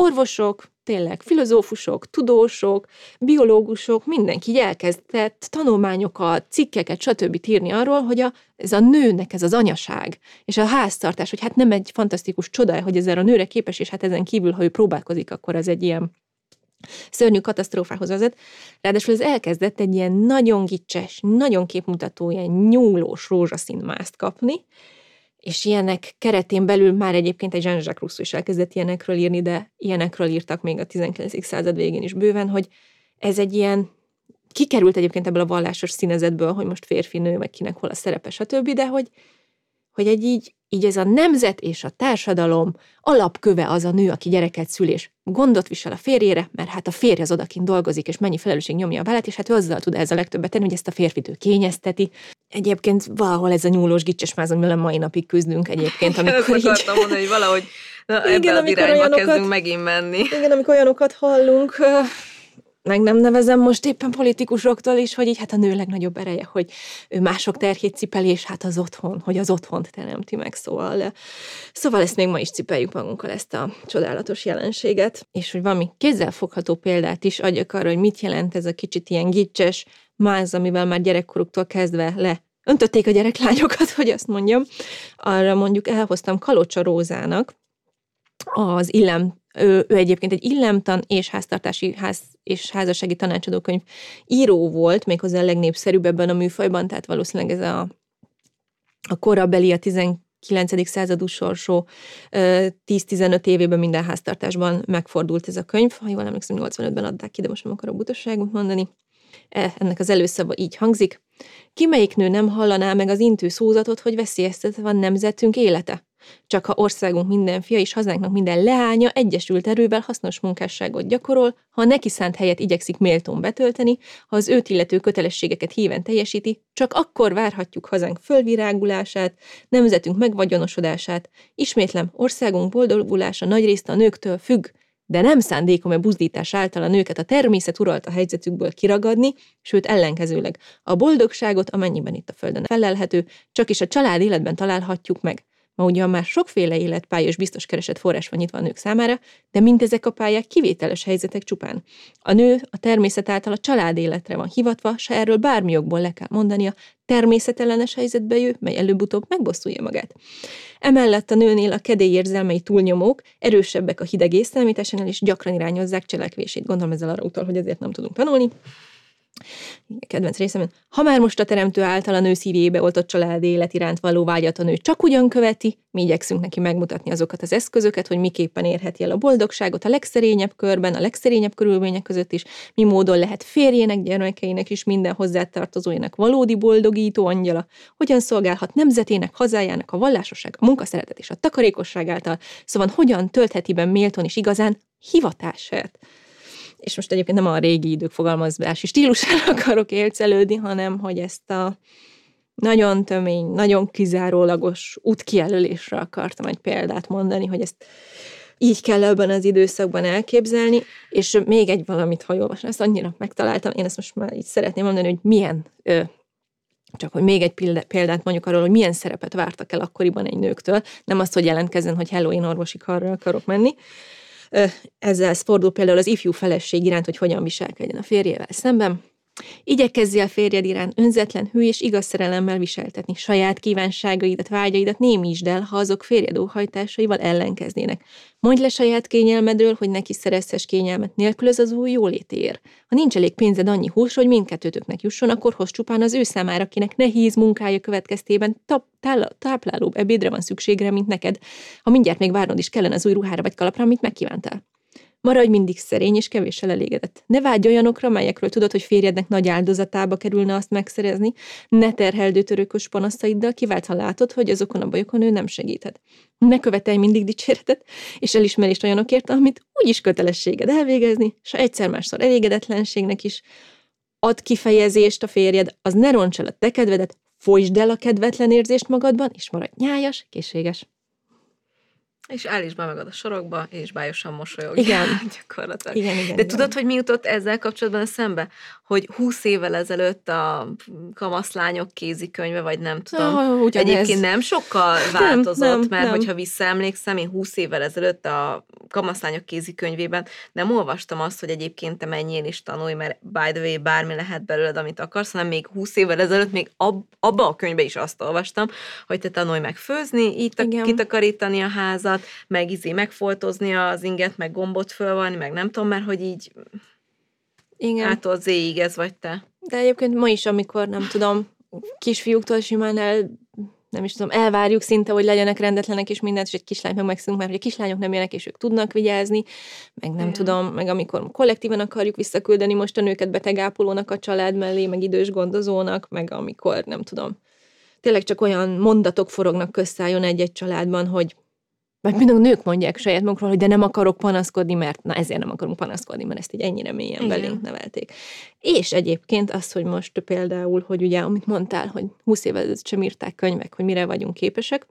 orvosok, tényleg filozófusok, tudósok, biológusok, mindenki elkezdett tanulmányokat, cikkeket, stb. írni arról, hogy a, ez a nőnek ez az anyaság, és a háztartás, hogy hát nem egy fantasztikus csoda, hogy ezzel a nőre képes, és hát ezen kívül, ha ő próbálkozik, akkor ez egy ilyen szörnyű katasztrófához vezet. Ráadásul ez elkezdett egy ilyen nagyon gicses, nagyon képmutató, ilyen nyúlós rózsaszín mászt kapni, és ilyenek keretén belül már egyébként egy Jean-Jacques Rousseau is elkezdett ilyenekről írni, de ilyenekről írtak még a 19. század végén is bőven, hogy ez egy ilyen, kikerült egyébként ebből a vallásos színezetből, hogy most férfi-nő, meg kinek hol a szerepe, stb., de hogy, hogy egy így, így ez a nemzet és a társadalom alapköve az a nő, aki gyereket szül, és gondot visel a férjére, mert hát a férj az odakint dolgozik, és mennyi felelősség nyomja a vállát, és hát ő azzal tud ez a legtöbbet tenni, hogy ezt a férfit ő kényezteti. Egyébként valahol ez a nyúlós gicses amivel a mai napig küzdünk egyébként, amikor akartam így... mondani, hogy valahogy na, igen, ebbe az irányba olyanokat, kezdünk megint menni. Igen, amikor olyanokat hallunk, meg nem nevezem most éppen politikusoktól is, hogy így hát a nő legnagyobb ereje, hogy ő mások terhét cipeli, és hát az otthon, hogy az otthont teremti meg, szóval. Szóval ezt még ma is cipeljük magunkkal, ezt a csodálatos jelenséget, és hogy valami kézzelfogható példát is adjak arra, hogy mit jelent ez a kicsit ilyen gicses máz, amivel már gyerekkoruktól kezdve le öntötték a gyereklányokat, hogy azt mondjam. Arra mondjuk elhoztam Kalocsa Rózának, az illem ő, ő egyébként egy illemtan és háztartási ház és házassági tanácsadókönyv író volt, méghozzá a legnépszerűbb ebben a műfajban, tehát valószínűleg ez a, a korabeli, a 9. századú sorsó 10-15 évében minden háztartásban megfordult ez a könyv. Ha jól emlékszem, 85-ben adták ki, de most nem akarok butaságot mondani. E, ennek az előszava így hangzik. Ki melyik nő nem hallaná meg az intő szózatot, hogy veszélyeztetve van nemzetünk élete? Csak ha országunk minden fia és hazánknak minden leánya egyesült erővel hasznos munkásságot gyakorol, ha a neki szánt helyet igyekszik méltón betölteni, ha az őt illető kötelességeket híven teljesíti, csak akkor várhatjuk hazánk fölvirágulását, nemzetünk megvagyonosodását, ismétlem, országunk boldogulása nagyrészt a nőktől függ, de nem szándékom a buzdítás által a nőket a természet uralta helyzetükből kiragadni, sőt ellenkezőleg a boldogságot, amennyiben itt a földön felelhető, csak is a család életben találhatjuk meg. Ma ugyan már sokféle életpálya és biztos keresett forrás van nyitva a nők számára, de mindezek a pályák kivételes helyzetek csupán. A nő a természet által a család életre van hivatva, se erről bármi jogból le kell mondania, természetellenes helyzetbe jő, mely előbb-utóbb megbosszulja magát. Emellett a nőnél a kedély érzelmei túlnyomók, erősebbek a hideg észlelmításánál, és gyakran irányozzák cselekvését. Gondolom ezzel arra utal, hogy ezért nem tudunk tanulni kedvenc részem, ha már most a teremtő által a nő szívébe oltott család élet iránt való vágyat a nő csak ugyan követi, mi igyekszünk neki megmutatni azokat az eszközöket, hogy miképpen érheti el a boldogságot a legszerényebb körben, a legszerényebb körülmények között is, mi módon lehet férjének, gyermekeinek is minden hozzátartozójának valódi boldogító angyala, hogyan szolgálhat nemzetének, hazájának a vallásosság, a munkaszeretet és a takarékosság által, szóval hogyan töltheti be méltón és igazán hivatását és most egyébként nem a régi idők fogalmazási stílusára akarok élcelődni, hanem hogy ezt a nagyon tömény, nagyon kizárólagos útkijelölésre akartam egy példát mondani, hogy ezt így kell ebben az időszakban elképzelni, és még egy valamit, ha olvasom, ezt annyira megtaláltam, én ezt most már így szeretném mondani, hogy milyen, csak hogy még egy példát mondjuk arról, hogy milyen szerepet vártak el akkoriban egy nőktől, nem azt, hogy jelentkezzen, hogy hello, én orvosi karra akarok menni, ezzel fordul például az ifjú feleség iránt, hogy hogyan viselkedjen a férjével szemben. Igyekezzél férjed iránt önzetlen, hű és igaz szerelemmel viseltetni. Saját kívánságaidat, vágyaidat némítsd el, ha azok férjed óhajtásaival ellenkeznének. Mondj le saját kényelmedről, hogy neki szerezhes kényelmet nélkül az új jólétér. Ha nincs elég pénzed annyi hús, hogy mindkettőtöknek jusson, akkor hoz csupán az ő számára, akinek nehéz munkája következtében tap, táplálóbb ebédre van szükségre, mint neked. Ha mindjárt még várnod is kellene az új ruhára vagy kalapra, amit megkívántál. Maradj mindig szerény és kevéssel elégedett. Ne vágyj olyanokra, melyekről tudod, hogy férjednek nagy áldozatába kerülne azt megszerezni. Ne terheld törökös panaszaiddal, kivált, ha látod, hogy azokon a bajokon ő nem segíthet. Ne követelj mindig dicséretet és elismerést olyanokért, amit úgyis kötelességed elvégezni, és ha egyszer-másszor elégedetlenségnek is ad kifejezést a férjed, az ne roncs el a te kedvedet, folytsd el a kedvetlen érzést magadban, és maradj nyájas, készséges. És állíts be magad a sorokba, és bájosan mosolyog. Igen. Gyakorlatilag. Igen, igen, De igen. tudod, hogy mi jutott ezzel kapcsolatban eszembe? Hogy 20 évvel ezelőtt a kamaszlányok kézikönyve, vagy nem tudom, Ah, ugyanez. egyébként nem sokkal változott, nem, mert nem. hogyha visszaemlékszem, én 20 évvel ezelőtt a kamaszlányok kézikönyvében nem olvastam azt, hogy egyébként te menjél is tanulj, mert by the way, bármi lehet belőled, amit akarsz, hanem még 20 évvel ezelőtt még ab, abba a könyvbe is azt olvastam, hogy te tanulj meg főzni, így Igen. kitakarítani a házat, meg izé megfoltozni az inget, meg gombot fölvanni, meg nem tudom, mert hogy így Igen. ától zéig ez vagy te. De egyébként ma is, amikor nem tudom, kisfiúktól simán el, nem is tudom, elvárjuk szinte, hogy legyenek rendetlenek és mindent, és egy kislányt meg megszünk, mert hogy a kislányok nem jönnek, és ők tudnak vigyázni, meg nem Igen. tudom, meg amikor kollektíven akarjuk visszaküldeni most a nőket betegápolónak a család mellé, meg idős gondozónak, meg amikor nem tudom. Tényleg csak olyan mondatok forognak közszájon egy-egy családban, hogy vagy mind a nők mondják saját magukról, hogy de nem akarok panaszkodni, mert na ezért nem akarunk panaszkodni, mert ezt így ennyire mélyen Igen. belénk nevelték. És egyébként az, hogy most például, hogy ugye, amit mondtál, hogy 20 évvel ezelőtt sem írták könyvek, hogy mire vagyunk képesek,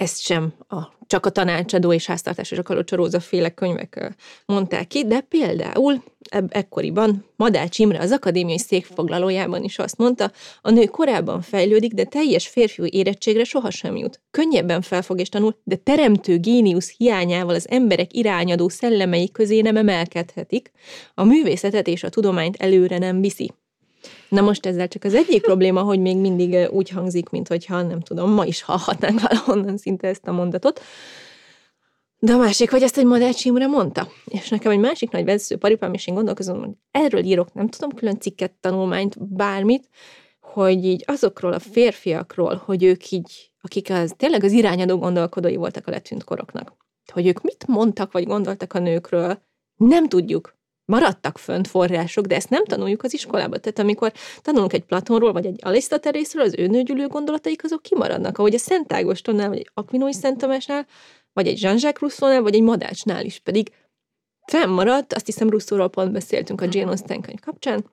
ezt sem a, csak a tanácsadó és háztartás és a kalocsaróza féle könyvek mondták ki, de például eb- ekkoriban Madács Imre az akadémiai székfoglalójában is azt mondta, a nő korábban fejlődik, de teljes férfiú érettségre sohasem jut. Könnyebben felfog és tanul, de teremtő géniusz hiányával az emberek irányadó szellemei közé nem emelkedhetik, a művészetet és a tudományt előre nem viszi. Na most ezzel csak az egyik probléma, hogy még mindig úgy hangzik, mint hogyha nem tudom, ma is hallhatnánk valahonnan szinte ezt a mondatot. De a másik, hogy ezt egy Madács Imre mondta. És nekem egy másik nagy vezető paripám, és én gondolkozom, hogy erről írok, nem tudom, külön cikket, tanulmányt, bármit, hogy így azokról a férfiakról, hogy ők így akik az, tényleg az irányadó gondolkodói voltak a letűnt koroknak. Hogy ők mit mondtak, vagy gondoltak a nőkről, nem tudjuk. Maradtak fönt források, de ezt nem tanuljuk az iskolában. Tehát amikor tanulunk egy Platonról, vagy egy Arisztotelészről, az ő nőgyűlő gondolataik azok kimaradnak, ahogy a Szent Ágostonnál, vagy egy Akvinói Szent Tamásnál, vagy egy Jean-Jacques Rousseau-nál, vagy egy Madácsnál is pedig fennmaradt, azt hiszem Rousseau-ról pont beszéltünk a Jane Austen könyv kapcsán,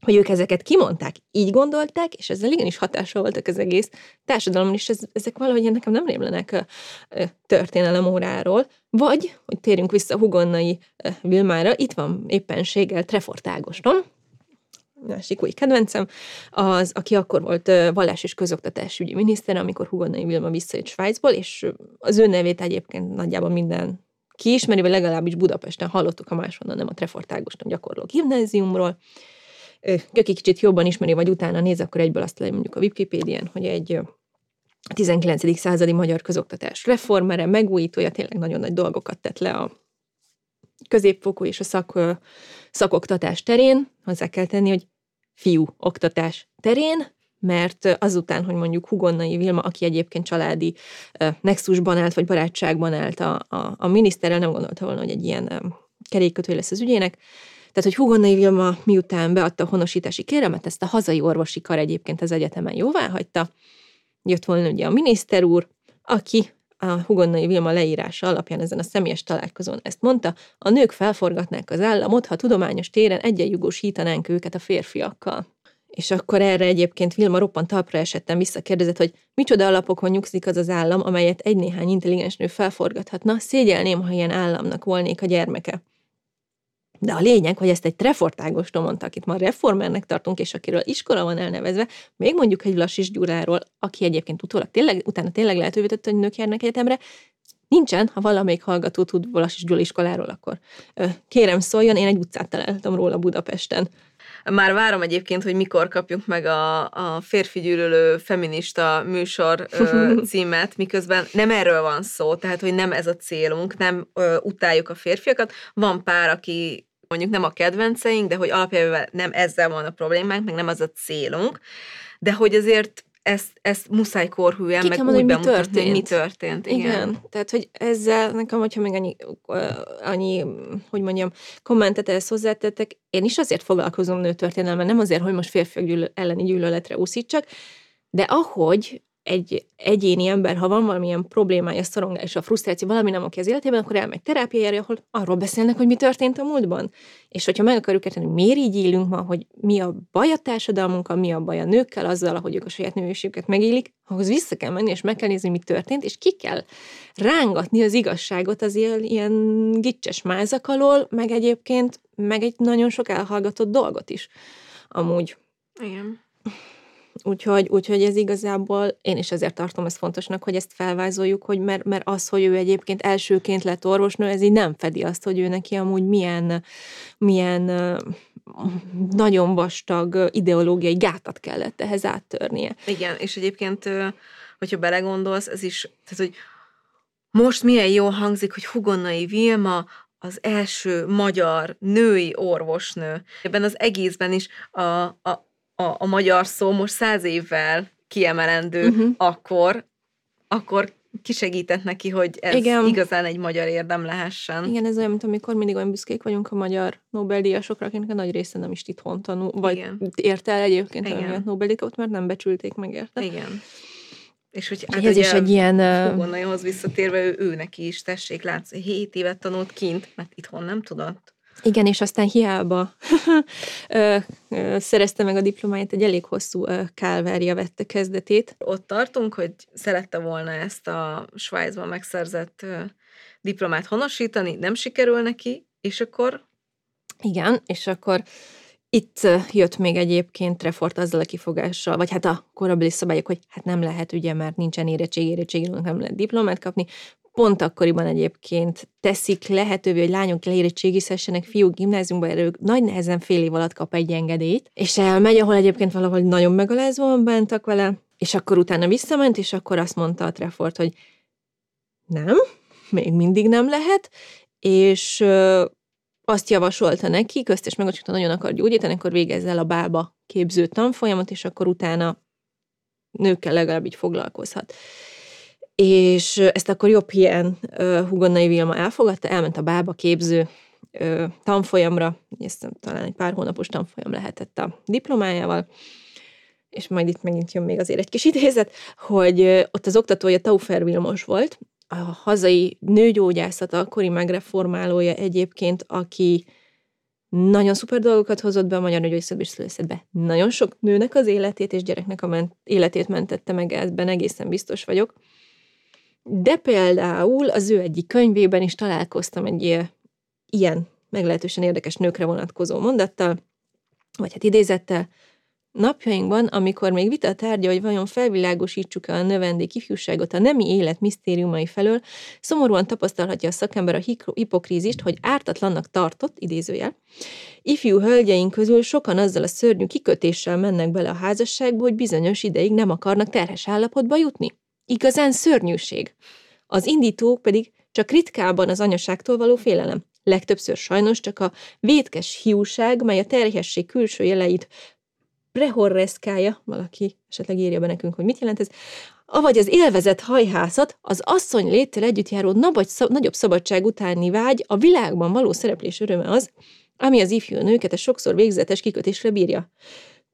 hogy ők ezeket kimondták, így gondolták, és ezzel igenis hatással voltak az egész társadalomon, és ez, ezek valahogy nekem nem rémlenek történelem óráról. Vagy, hogy térjünk vissza Hugonnai Vilmára, itt van éppenséggel Trefort Ágoston, másik új kedvencem, az, aki akkor volt vallás és közoktatásügyi miniszter, amikor Hugonnai Vilma visszajött Svájcból, és az ő nevét egyébként nagyjából minden kiismeri, vagy legalábbis Budapesten hallottuk, ha máshonnan nem a Trefort Ágoston gyakorló gimnáziumról, aki kicsit jobban ismeri, vagy utána néz, akkor egyből azt lehet mondjuk a Wikipédián, hogy egy 19. századi magyar közoktatás reformere, megújítója, tényleg nagyon nagy dolgokat tett le a középfokú és a szak, szakoktatás terén. Hozzá kell tenni, hogy fiú oktatás terén, mert azután, hogy mondjuk Hugonnai Vilma, aki egyébként családi nexusban állt, vagy barátságban állt a, a, a miniszterrel, nem gondolta volna, hogy egy ilyen kerékkötő lesz az ügyének, tehát, hogy Hugonnai Vilma miután beadta a honosítási kéremet, ezt a hazai orvosi kar egyébként az egyetemen jóvá hagyta, jött volna ugye a miniszter úr, aki a Hugonnai Vilma leírása alapján ezen a személyes találkozón ezt mondta, a nők felforgatnák az államot, ha tudományos téren egyenjogosítanánk őket a férfiakkal. És akkor erre egyébként Vilma roppant talpra esettem visszakérdezett, hogy micsoda alapokon nyugszik az az állam, amelyet egy-néhány intelligens nő felforgathatna, szégyelném, ha ilyen államnak volnék a gyermeke. De a lényeg, hogy ezt egy Trefort Ágoston mondta, akit ma reformernek tartunk, és akiről iskola van elnevezve, még mondjuk egy Lassis Gyuráról, aki egyébként utólag tényleg, utána tényleg lehetővé tette, hogy nők járnak egyetemre, Nincsen, ha valamelyik hallgató tud Lassis Gyula iskoláról, akkor kérem szóljon, én egy utcát találtam róla Budapesten. Már várom egyébként, hogy mikor kapjuk meg a, a férfi gyűlölő feminista műsor ö, címet, miközben nem erről van szó, tehát hogy nem ez a célunk, nem ö, utáljuk a férfiakat. Van pár, aki mondjuk nem a kedvenceink, de hogy alapjában nem ezzel van a problémánk, meg nem az a célunk, de hogy azért ezt, ezt muszáj korhűen, Ki meg mondani, úgy mi bemutatni, történt. hogy mi történt. Igen. Igen. Tehát, hogy ezzel nekem, hogyha még annyi, annyi, hogy mondjam, kommentet ehhez hozzátettek, én is azért foglalkozom nőtörténelmen, nem azért, hogy most férfiak gyűlö- elleni gyűlöletre úszítsak, de ahogy egy egyéni ember, ha van valamilyen problémája, szorongás, a frusztráció, valami nem oké az életében, akkor elmegy terápiájára, ahol arról beszélnek, hogy mi történt a múltban. És hogyha meg akarjuk érteni, hogy miért így élünk ma, hogy mi a baj a társadalmunkkal, mi a baj a nőkkel, azzal, ahogy ők a saját nőiségüket megélik, ahhoz vissza kell menni, és meg kell nézni, mi történt, és ki kell rángatni az igazságot az ilyen, ilyen gicses mázak alól, meg egyébként, meg egy nagyon sok elhallgatott dolgot is. Amúgy. Igen. Úgyhogy, úgyhogy ez igazából, én is ezért tartom ezt fontosnak, hogy ezt felvázoljuk, hogy mert, mert az, hogy ő egyébként elsőként lett orvosnő, ez így nem fedi azt, hogy ő neki amúgy milyen, milyen nagyon vastag ideológiai gátat kellett ehhez áttörnie. Igen, és egyébként, hogyha belegondolsz, ez is, tehát, hogy most milyen jól hangzik, hogy Hugonnai Vilma az első magyar női orvosnő. Ebben az egészben is a, a, a, a magyar szó most száz évvel kiemelendő, uh-huh. akkor, akkor kisegített neki, hogy ez Igen. Igazán egy magyar érdem lehessen. Igen, ez olyan, mint amikor mindig olyan büszkék vagyunk a magyar Nobel-díjasokra, akinek a nagy része nem is itthon tanul, vagy Igen. érte el egyébként Igen. olyan Nobel-díjat, mert nem becsülték meg, érte? Igen. És hogy Hát ez is egy ilyen... ö, Hugonnaihoz visszatérve, ő, ő neki is, tessék, látsz, 7 évet tanult kint, mert itthon nem tudott. Igen, és aztán hiába szerezte meg a diplomáját, egy elég hosszú kálvária vette kezdetét. Ott tartunk, hogy szerette volna ezt a Svájcban megszerzett diplomát honosítani, nem sikerül neki, és akkor Igen, és akkor itt jött még egyébként Trefort azzal a kifogással, vagy hát a korabeli szabályok, hogy hát nem lehet ugye, mert nincsen érettség, érettségről nem lehet diplomát kapni. Pont akkoriban egyébként teszik lehetővé, hogy lányok leérettségizhessenek fiúk gimnáziumba, erről nagy nehezen fél év alatt kap egy engedélyt, és elmegy, ahol egyébként valahol nagyon megalázóan bántak vele, és akkor utána visszament, és akkor azt mondta a Trefort, hogy nem, még mindig nem lehet, és azt javasolta neki, közt és meg, hogy nagyon akar gyógyítani, akkor végezz el a bába képző tanfolyamot, és akkor utána nőkkel legalább így foglalkozhat. És ezt akkor jobb ilyen Hugonnai Vilma elfogadta, elment a bába képző tanfolyamra, ezt talán egy pár hónapos tanfolyam lehetett a diplomájával, és majd itt megint jön még azért egy kis idézet, hogy ott az oktatója Taufer Vilmos volt, a hazai nőgyógyászat akkori megreformálója egyébként, aki nagyon szuper dolgokat hozott be a magyar nőgyógyászatba, nagyon sok nőnek az életét és gyereknek a ment- életét mentette meg, ebben egészen biztos vagyok. De például az ő egyik könyvében is találkoztam egy ilyen meglehetősen érdekes nőkre vonatkozó mondattal, vagy hát idézettel, Napjainkban, amikor még vita tárgya, hogy vajon felvilágosítsuk-e a növendék ifjúságot a nemi élet misztériumai felől, szomorúan tapasztalhatja a szakember a hipokrízist, hogy ártatlannak tartott, idézőjel. Ifjú hölgyeink közül sokan azzal a szörnyű kikötéssel mennek bele a házasságba, hogy bizonyos ideig nem akarnak terhes állapotba jutni. Igazán szörnyűség. Az indítók pedig csak ritkában az anyaságtól való félelem. Legtöbbször sajnos csak a vétkes hiúság, mely a terhesség külső jeleit prehorreszkája, valaki esetleg írja be nekünk, hogy mit jelent ez, avagy az élvezett hajhászat, az asszony léttel együtt járó nagyobb szabadság utáni vágy, a világban való szereplés öröme az, ami az ifjú nőket a sokszor végzetes kikötésre bírja.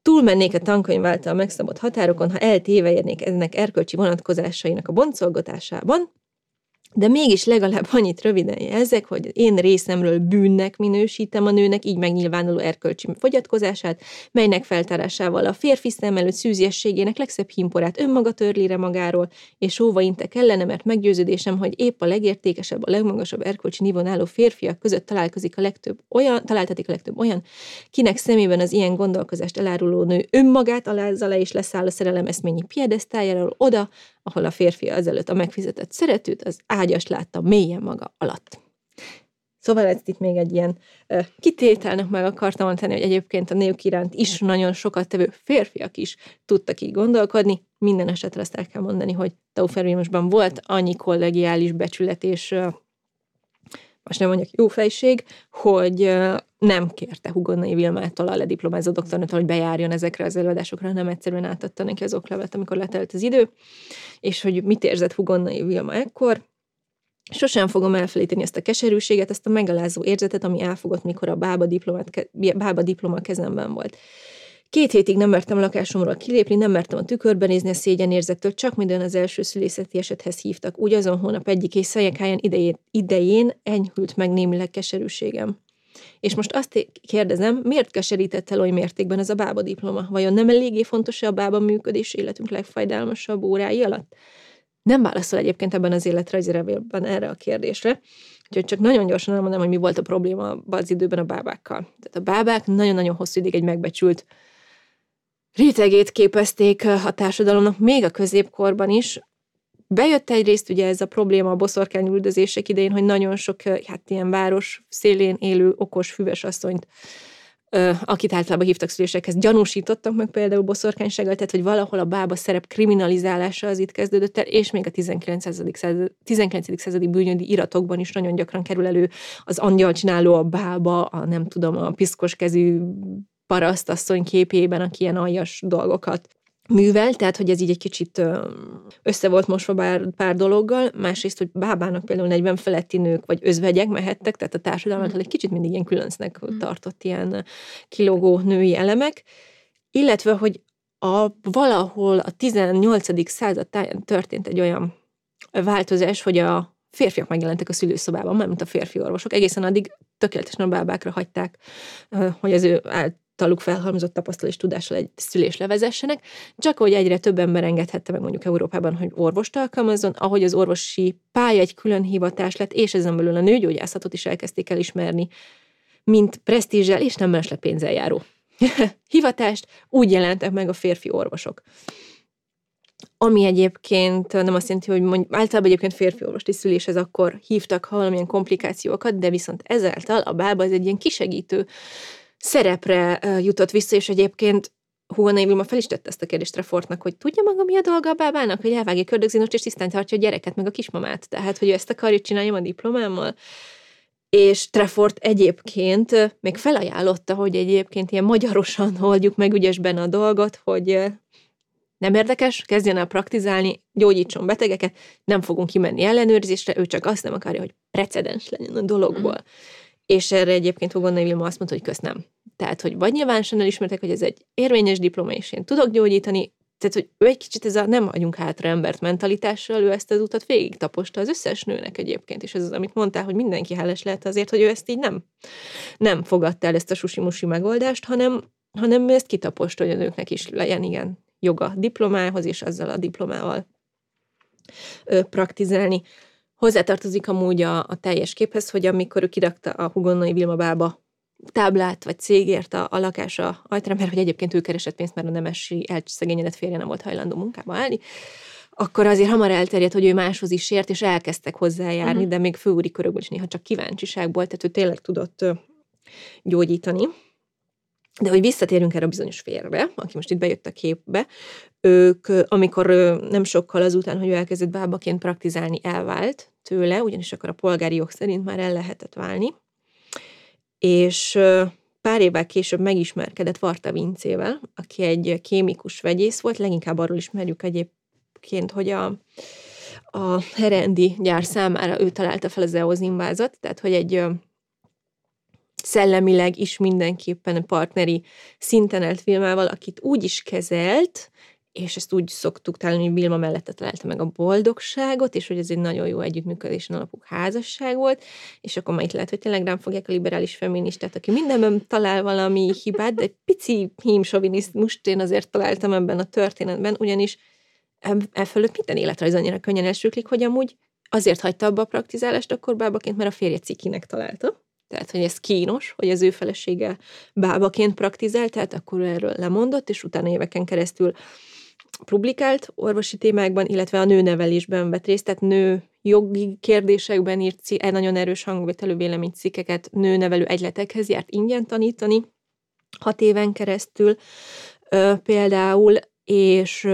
Túlmennék a tankönyv által megszabott határokon, ha eltévejednék ennek erkölcsi vonatkozásainak a boncolgatásában, de mégis legalább annyit röviden jelzek, hogy én részemről bűnnek minősítem a nőnek így megnyilvánuló erkölcsi fogyatkozását, melynek feltárásával a férfi szem előtt szűziességének legszebb himporát önmaga törlére magáról, és óva intek ellene, mert meggyőződésem, hogy épp a legértékesebb, a legmagasabb erkölcsi nívon álló férfiak között találkozik a legtöbb olyan, találtatik a legtöbb olyan, kinek szemében az ilyen gondolkozást eláruló nő önmagát alázza le és leszáll a szerelem eszményi piedesztájáról oda, ahol a férfi azelőtt a megfizetett szeretőt, az ágyas látta mélyen maga alatt. Szóval ezt itt még egy ilyen uh, kitételnek meg akartam tenni, hogy egyébként a nők iránt is nagyon sokat tevő férfiak is tudtak így gondolkodni. Minden esetre azt el kell mondani, hogy Taufervimosban volt annyi kollegiális becsület és uh, most nem mondjak jó fejség, hogy nem kérte Hugonnai Vilmától a lediplomázó doktornőtől, hogy bejárjon ezekre az előadásokra, nem egyszerűen átadta neki az oklevet, amikor letelt az idő, és hogy mit érzett Hugonnai Vilma ekkor, Sosem fogom elfelejteni ezt a keserűséget, ezt a megalázó érzetet, ami elfogott, mikor a bába, diplomát, bába diploma kezemben volt. Két hétig nem mertem a lakásomról kilépni, nem mertem a tükörbe nézni a szégyenérzettől, csak minden az első szülészeti esethez hívtak. Úgy azon hónap egyik és szajekáján idején, idején enyhült meg némileg keserűségem. És most azt kérdezem, miért keserített el oly mértékben ez a bába diploma? Vajon nem eléggé fontos a bába működés életünk legfájdalmasabb órái alatt? Nem válaszol egyébként ebben az életrajzrevélben erre a kérdésre, úgyhogy csak nagyon gyorsan elmondom, hogy mi volt a probléma az időben a bábákkal. Tehát a bábák nagyon-nagyon hosszú ideig egy megbecsült rétegét képezték a társadalomnak, még a középkorban is. Bejött egyrészt ugye ez a probléma a boszorkány üldözések idején, hogy nagyon sok hát ilyen város szélén élő okos füves asszonyt akit általában hívtak szülésekhez, gyanúsítottak meg például boszorkánysággal, tehát hogy valahol a bába szerep kriminalizálása az itt kezdődött el, és még a 19. századi, 19. századi bűnjöndi iratokban is nagyon gyakran kerül elő az angyal csináló a bába, a nem tudom, a piszkos kezű parasztasszony képében, aki ilyen aljas dolgokat művel, tehát hogy ez így egy kicsit össze volt mosva pár, pár dologgal, másrészt, hogy bábának például 40 feletti nők vagy özvegyek mehettek, tehát a társadalmat mm. egy kicsit mindig ilyen különcnek mm. tartott ilyen kilógó női elemek, illetve, hogy a, valahol a 18. század táján történt egy olyan változás, hogy a férfiak megjelentek a szülőszobában, mint a férfi orvosok. Egészen addig tökéletesen a bábákra hagyták, hogy az ő általuk felhalmozott tapasztalás tudással egy szülés levezessenek, csak hogy egyre több ember engedhette meg mondjuk Európában, hogy orvost alkalmazzon, ahogy az orvosi pálya egy külön hivatás lett, és ezen belül a nőgyógyászatot is elkezdték elismerni, mint presztízsel és nem mellesleg pénzzel járó hivatást, úgy jelentek meg a férfi orvosok. Ami egyébként nem azt jelenti, hogy mondjuk, általában egyébként férfi orvosti szüléshez akkor hívtak, ha valamilyen komplikációkat, de viszont ezáltal a bába az egy ilyen kisegítő szerepre jutott vissza, és egyébként Huanai Vilma fel is tette ezt a kérdést Refortnak, hogy tudja maga, mi a dolga a bábának, hogy elvágja kördögzínost, és tisztán tartja a gyereket, meg a kismamát. Tehát, hogy ő ezt akarja csináljam a diplomámmal. És Trefort egyébként még felajánlotta, hogy egyébként ilyen magyarosan oldjuk meg ügyesben a dolgot, hogy nem érdekes, kezdjen el praktizálni, gyógyítson betegeket, nem fogunk kimenni ellenőrzésre, ő csak azt nem akarja, hogy precedens legyen a dologból. Mm. És erre egyébként Hugonnai Vilma azt mondta, hogy kösz nem. Tehát, hogy vagy nyilvánosan elismertek, hogy ez egy érvényes diploma, és én tudok gyógyítani, tehát, hogy ő egy kicsit ez a nem adjunk hátra embert mentalitással, ő ezt az utat végig taposta az összes nőnek egyébként, és ez az, amit mondtál, hogy mindenki hálás lehet azért, hogy ő ezt így nem, nem fogadta el ezt a susimusi megoldást, hanem, hanem ezt kitaposta, hogy a nőknek is legyen igen joga diplomához, és azzal a diplomával ö, praktizálni. Hozzátartozik amúgy a, a teljes képhez, hogy amikor ő kirakta a Hugonnai Vilma bába táblát vagy cégért a, a lakása ajtára, mert hogy egyébként ő keresett pénzt, mert a nemesi elszegényedett férje nem volt hajlandó munkába állni, akkor azért hamar elterjedt, hogy ő máshoz is ért, és elkezdtek hozzájárni, uh-huh. de még főúri körökből is néha csak kíváncsiságból, tehát ő tényleg tudott gyógyítani. De hogy visszatérünk erre a bizonyos férbe, aki most itt bejött a képbe, ők, amikor nem sokkal azután, hogy ő elkezdett bábaként praktizálni, elvált tőle, ugyanis akkor a polgári jog szerint már el lehetett válni, és pár évvel később megismerkedett Varta Vincével, aki egy kémikus vegyész volt, leginkább arról ismerjük egyébként, hogy a, a Herendi gyár számára ő találta fel az eozinvázat, tehát hogy egy szellemileg is mindenképpen partneri szinten állt Vilmával, akit úgy is kezelt, és ezt úgy szoktuk találni, hogy Vilma mellette találta meg a boldogságot, és hogy ez egy nagyon jó együttműködésen alapú házasság volt, és akkor itt lehet, hogy tényleg rám fogják a liberális feministát, aki mindenben talál valami hibát, de egy pici hímsovinizmust én azért találtam ebben a történetben, ugyanis e fölött minden életrajz annyira könnyen elsőklik, hogy amúgy azért hagyta abba a praktizálást akkor bábaként, mert a férje cikinek találta. Tehát, hogy ez kínos, hogy az ő felesége bábaként praktizál, tehát akkor erről lemondott, és utána éveken keresztül publikált orvosi témákban, illetve a nőnevelésben vett részt, tehát nő jogi kérdésekben írt egy nagyon erős hangvételű véleménycikkeket nőnevelő egyletekhez járt ingyen tanítani, hat éven keresztül például, és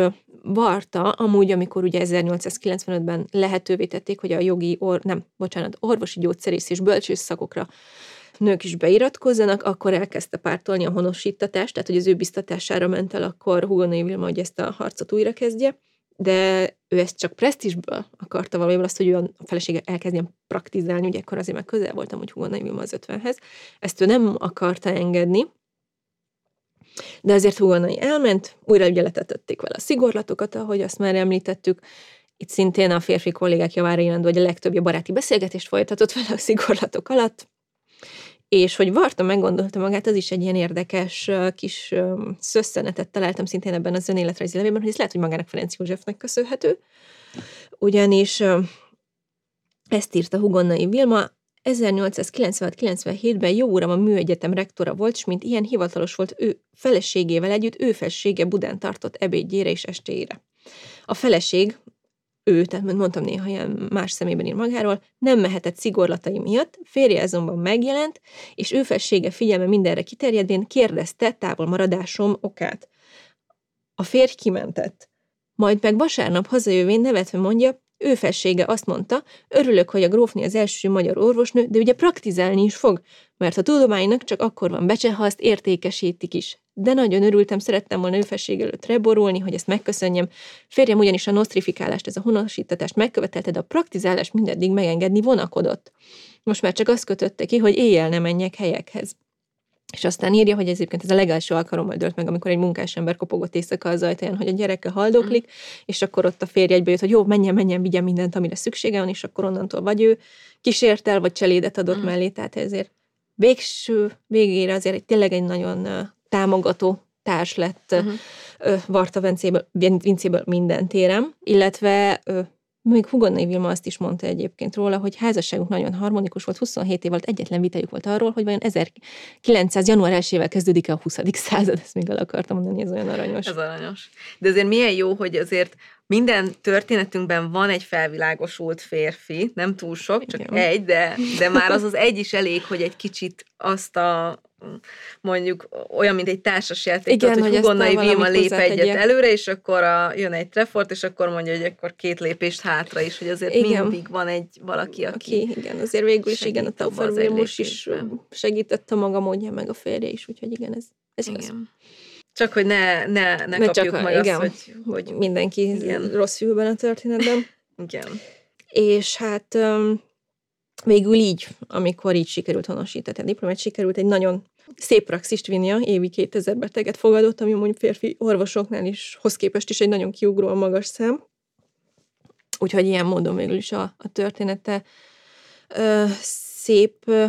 Varta, amúgy, amikor ugye 1895-ben lehetővé tették, hogy a jogi, or, nem, bocsánat, orvosi gyógyszerész és bölcsész szakokra nők is beiratkozzanak, akkor elkezdte pártolni a honosítatást, tehát hogy az ő biztatására ment el akkor Hugonai Vilma, hogy ezt a harcot újra kezdje, de ő ezt csak presztisből akarta valójában azt, hogy ő a felesége elkezdjen praktizálni, ugye akkor azért meg közel voltam, hogy Hugonai Vilma az ötvenhez. Ezt ő nem akarta engedni, de azért Hugonai elment, újra ugye letetették vele a szigorlatokat, ahogy azt már említettük, itt szintén a férfi kollégák javára jelentő, hogy a legtöbbje baráti beszélgetést folytatott vele a szigorlatok alatt, és hogy Varta meggondolta magát, az is egy ilyen érdekes kis szösszenetet találtam szintén ebben az önéletrajzi levélben, hogy ez lehet, hogy magának Ferenc Józsefnek köszönhető, ugyanis ezt írta Hugonnai Vilma, 1896-97-ben jó uram a műegyetem rektora volt, és mint ilyen hivatalos volt ő feleségével együtt, ő felsége Budán tartott ebédjére és estéjére. A feleség, ő, tehát mondtam néha ilyen más szemében ír magáról, nem mehetett szigorlatai miatt, férje azonban megjelent, és ő felsége figyelme mindenre kiterjedvén kérdezte távol maradásom okát. A férj kimentett. Majd meg vasárnap hazajövén nevetve mondja, ő felsége azt mondta, örülök, hogy a grófni az első magyar orvosnő, de ugye praktizálni is fog, mert a tudománynak csak akkor van becse, ha azt értékesítik is. De nagyon örültem, szerettem volna ő felség előtt reborulni, hogy ezt megköszönjem. Férjem ugyanis a nosztrifikálást, ez a honosítatást megkövetelte, de a praktizálást mindeddig megengedni vonakodott. Most már csak azt kötötte ki, hogy éjjel ne menjek helyekhez. És aztán írja, hogy ez egyébként ez a legelső alkalommal dölt meg, amikor egy munkásember kopogott éjszaka az ajtaján, hogy a gyereke haldoklik, mm. és akkor ott a férj egybe jött, hogy jó, menjen, menjen, vigyen mindent, amire szüksége van, és akkor onnantól vagy ő kísért el, vagy cselédet adott mm. mellé, tehát ezért végső végére azért egy, tényleg egy nagyon támogató társ lett uh-huh. Varta Vincéből, Vincéből minden térem, illetve még Hugonnai Vilma azt is mondta egyébként róla, hogy házasságunk nagyon harmonikus volt, 27 év volt, egyetlen vitájuk volt arról, hogy vajon 1900. január 1 kezdődik a 20. század, ezt még el akartam mondani, ez olyan aranyos. Ez aranyos. De azért milyen jó, hogy azért minden történetünkben van egy felvilágosult férfi, nem túl sok, csak Igen. egy, de, de már az az egy is elég, hogy egy kicsit azt a mondjuk olyan, mint egy társasjáték, Igen, tudod, hogy Hugonnai Vilma lép egyet egy előre, és akkor a, jön egy Treffort, és akkor mondja, hogy akkor két lépést hátra is, hogy azért igen. mindig van egy valaki, aki... aki igen, azért végül is igen, a Taufer is segített a maga módja, meg a férje is, úgyhogy igen, ez, ez igen. Csak hogy ne, ne, ne, Ne kapjuk csak meg igen. azt, hogy, hogy Mindenki Igen. rossz fülben a történetben. igen. És hát öm, végül így, amikor így sikerült honosítani a diplomát, sikerült egy nagyon szép praxist vinnia, évi 2000 beteget fogadott, ami mondjuk férfi orvosoknál is, hoz képest is egy nagyon kiugróan magas szám. Úgyhogy ilyen módon végül is a, a története ö, szép ö,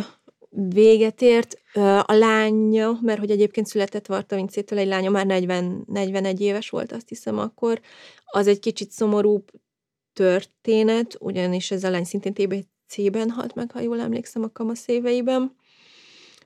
véget ért. Ö, a lánya, mert hogy egyébként született Varta Vincétől egy lánya, már 40, 41 éves volt, azt hiszem akkor, az egy kicsit szomorúbb történet, ugyanis ez a lány szintén TBC-ben halt meg, ha jól emlékszem, a kamasz éveiben.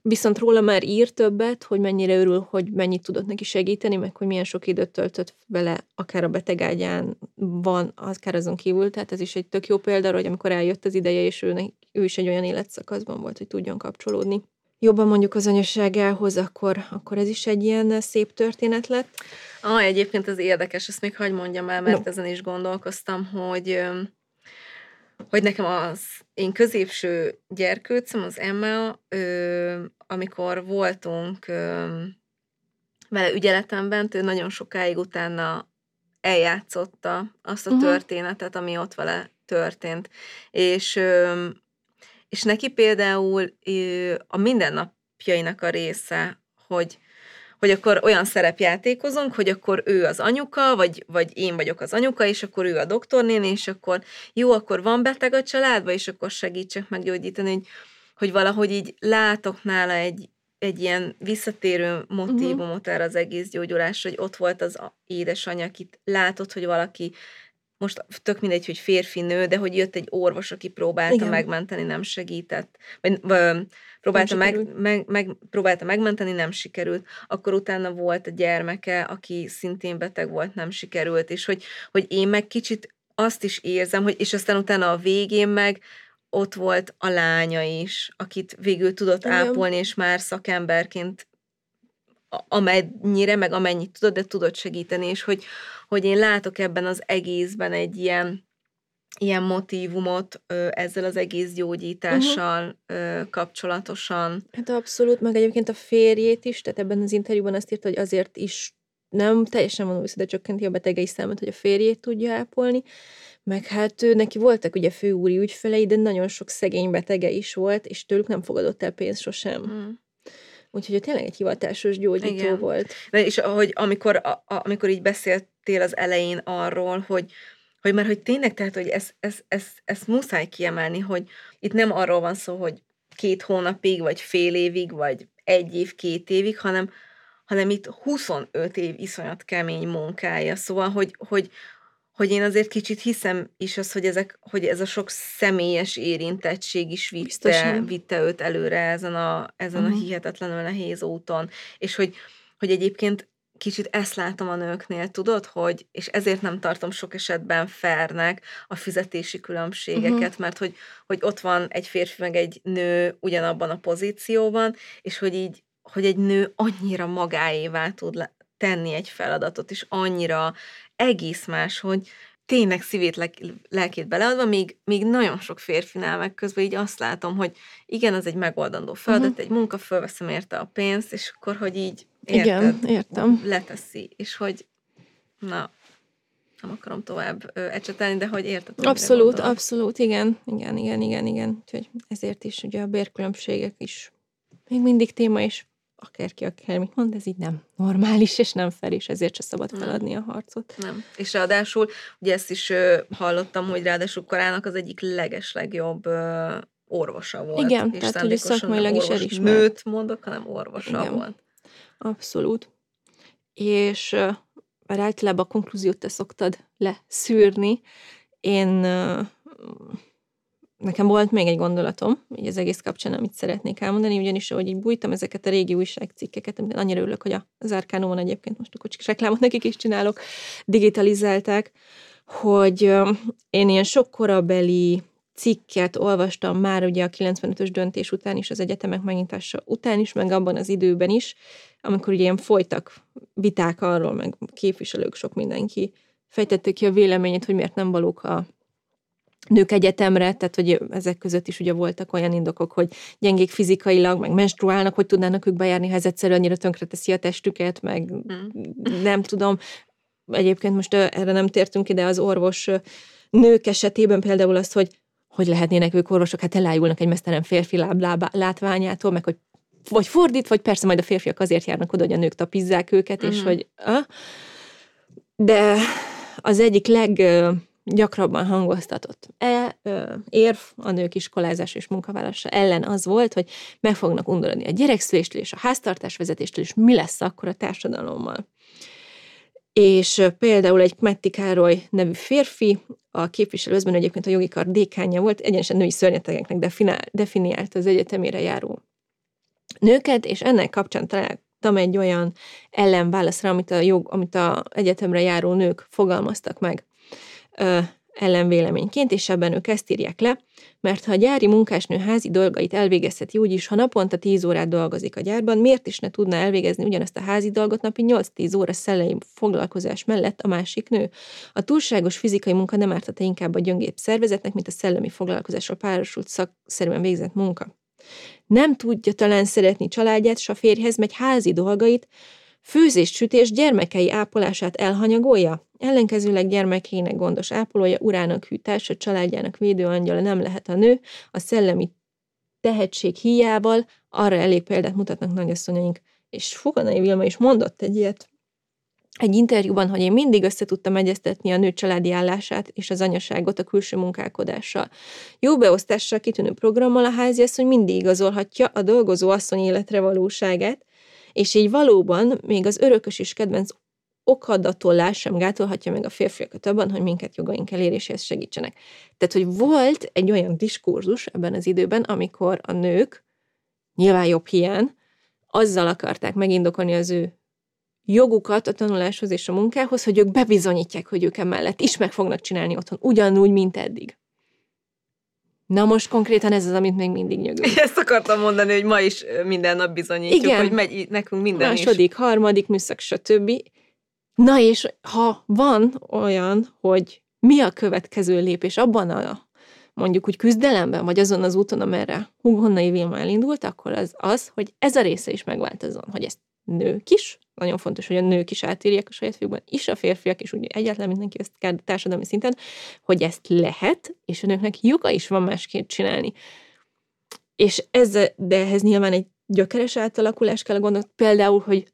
Viszont róla már ír többet, hogy mennyire örül, hogy mennyit tudott neki segíteni, meg hogy milyen sok időt töltött vele, akár a betegágyán van, akár azon kívül. Tehát ez is egy tök jó példa, hogy amikor eljött az ideje, és ő, ő is egy olyan életszakaszban volt, hogy tudjon kapcsolódni. Jobban mondjuk az anyaságához, akkor, akkor ez is egy ilyen szép történet lett. Ah, egyébként ez érdekes, ezt még hagyd mondjam el, mert No. ezen is gondolkoztam, hogy hogy nekem az én középső gyerkőcöm, az Emma, ö, amikor voltunk ö, vele ügyeletemben, ő nagyon sokáig utána eljátszotta azt a Mhm. történetet, ami ott vele történt. És, ö, és neki például ö, a mindennapjainak a része, hogy hogy akkor olyan szerepjátékozunk, hogy akkor ő az anyuka, vagy, vagy én vagyok az anyuka, és akkor ő a doktornéni, és akkor jó, akkor van beteg a családba, és akkor segítsek meggyógyítani, hogy, hogy valahogy így látok nála egy, egy ilyen visszatérő motívumot erre az egész gyógyulásra, hogy ott volt az édesanyja, akit látott, hogy valaki most tök mindegy, hogy férfi, nő, de hogy jött egy orvos, aki próbálta Igen. megmenteni, nem segített. Vagy, vagy próbálta, meg, sikerült. meg, meg, próbálta megmenteni, nem sikerült. Akkor utána volt a gyermeke, aki szintén beteg volt, nem sikerült. És hogy, hogy én meg kicsit azt is érzem, hogy és aztán utána a végén meg ott volt a lánya is, akit végül tudott Igen. ápolni, és már szakemberként amennyire, meg amennyit tudod, de tudod segíteni, és hogy, hogy én látok ebben az egészben egy ilyen, ilyen motívumot ö, ezzel az egész gyógyítással ö, kapcsolatosan. Hát abszolút, meg egyébként a férjét is, tehát ebben az interjúban azt írta, hogy azért is nem teljesen van vissza, de csökkenti a betegei számát, hogy a férjét tudja ápolni, meg hát ő, neki voltak ugye főúri ügyfelei, de nagyon sok szegény betege is volt, és tőlük nem fogadott el pénzt sosem. Mm. Úgyhogy tényleg egy hivatásos gyógyító Igen. volt. De és ahogy amikor, a, a, amikor így beszéltél az elején arról, hogy, hogy mert hogy tényleg, tehát, hogy ezt ez, ez, ez muszáj kiemelni, hogy itt nem arról van szó, hogy két hónapig, vagy fél évig, vagy egy év, két évig, hanem, hanem itt 25 év iszonyat kemény munkája. Szóval, hogy, hogy, hogy én azért kicsit hiszem is az, hogy, ezek, hogy ez a sok személyes érintettség is vitte, Biztosan. vitte őt előre ezen a, ezen a Mhm. hihetetlenül nehéz úton. És hogy, hogy egyébként kicsit ezt látom a nőknél, tudod, hogy, és ezért nem tartom sok esetben fernek a fizetési különbségeket, uh-huh. mert hogy, hogy ott van egy férfi meg egy nő ugyanabban a pozícióban, és hogy így, hogy egy nő annyira magáévá tud le- tenni egy feladatot, és annyira egész más, hogy tényleg szívét, lelkét beleadva, míg, míg nagyon sok férfinál meg közben így azt látom, hogy igen, az egy megoldandó feladat, uh-huh. egy munka, fölveszem érte a pénzt, és akkor, hogy így érted, Igen, értem. leteszi, és hogy na, nem akarom tovább ö, ecsetelni, de hogy érted? Abszolút, abszolút, igen, igen, igen, igen, igen. Úgyhogy ezért is ugye a bérkülönbségek is még mindig téma, és akárki akármit mond, ez így nem normális, és nem fel, és ezért se szabad Nem. feladni a harcot. Nem. És ráadásul, ugye ezt is ö, hallottam, hogy ráadásul korának az egyik legeslegjobb ö, orvosa volt. Igen, és tehát, hogy szakmailag is elismert. Nőt mondok, hanem orvosa Igen. volt. Abszolút. És ö, bár általában a konklúziót te szoktad leszűrni, én ö, nekem volt még egy gondolatom, így az egész kapcsán, amit szeretnék elmondani, ugyanis, ahogy így bújtam ezeket a régi újságcikkeket, amit annyira örülök, hogy az Árkánumon egyébként most akkor csak reklámot nekik is csinálok, digitalizálták, hogy én ilyen sok korabeli cikket olvastam már ugye a 95-ös döntés után is, az egyetemek megnyitása után is, meg abban az időben is, amikor ugye ilyen folytak viták arról, meg képviselők, sok mindenki fejtette ki a véleményét, hogy miért nem valók a, nők egyetemre, tehát hogy ezek között is ugye voltak olyan indokok, hogy gyengék fizikailag, meg menstruálnak, hogy tudnának ők bejárni, ha ez egyszerűen annyira tönkreteszi a testüket, meg nem tudom. Egyébként most erre nem tértünk ide az orvos nők esetében például azt, hogy hogy lehetnének ők orvosok, hát elájulnak egy mesztelen férfi láb, láb, látványától, meg hogy vagy fordít, vagy persze majd a férfiak azért járnak oda, hogy a nők tapizzák őket, és Mhm. hogy... Ah, de az egyik leggyakrabban hangoztatott e, érv a nők iskolázás és munkavállalása ellen az volt, hogy meg fognak undorodni a gyerekszüléstől és a háztartásvezetéstől, és mi lesz akkor a társadalommal. És például egy Metti Károly nevű férfi, a képviselőzben egyébként a jogi kar dékánja volt, egyenesen női szörnyetegeknek definál, definiálta az egyetemére járó nőket, és ennek kapcsán találtam egy olyan ellenválaszra, amit a jog, amit a egyetemre járó nők fogalmaztak meg ö, ellenvéleményként, és ebben ők ezt írják le, mert ha a gyári munkásnő házi dolgait elvégezheti úgy is, ha naponta 10 órát dolgozik a gyárban, miért is ne tudna elvégezni ugyanezt a házi dolgot napi 8-10 óra szellemi foglalkozás mellett a másik nő? A túlságos fizikai munka nem ártata inkább a gyöngébb szervezetnek, mint a szellemi foglalkozásról párosult szakszerűen végzett munka. Nem tudja talán szeretni családját, s a férjhez megy házi dolgait, főzés, sütés, gyermekei ápolását elhanyagolja? Ellenkezőleg gyermekének gondos ápolója, urának hű társa, családjának védőangyala nem lehet a nő, a szellemi tehetség hiával, arra elég példát mutatnak nagyasszonyaink. És Foganai Vilma is mondott egy ilyet egy interjúban, hogy én mindig össze tudtam egyeztetni a nő családi állását és az anyaságot a külső munkálkodással. Jó beosztással, kitűnő programmal a háziasszony mindig igazolhatja a dolgozó asszony életre valóságát, és így valóban még az örökös és kedvenc okadatolás sem gátolhatja meg a férfiakat abban, hogy minket jogaink eléréséhez segítsenek. Tehát, hogy volt egy olyan diskurzus ebben az időben, amikor a nők, nyilván jobb hiány, azzal akarták megindokolni az ő jogukat a tanuláshoz és a munkához, hogy ők bebizonyítják, hogy ők emellett is meg fognak csinálni otthon, ugyanúgy, mint eddig. Na most konkrétan ez az, amit még mindig nyögünk. Ezt akartam mondani, hogy ma is minden nap bizonyítjuk, Igen. hogy megy nekünk minden is. Második, harmadik műszak, stb. Na és ha van olyan, hogy mi a következő lépés abban a mondjuk úgy küzdelemben, vagy azon az úton, amerre Hugonnai Vilma elindult, akkor az az, hogy ez a része is megváltozzon, hogy ezt nők is, nagyon fontos, hogy a nők is átírják a saját fiúkban, is a férfiak, és úgy egyáltalán mindenki ezt kell társadalmi szinten, hogy ezt lehet, és a nőknek joga is van másként csinálni. És ez, de ehhez nyilván egy gyökeres átalakulás kell gondolni, például, hogy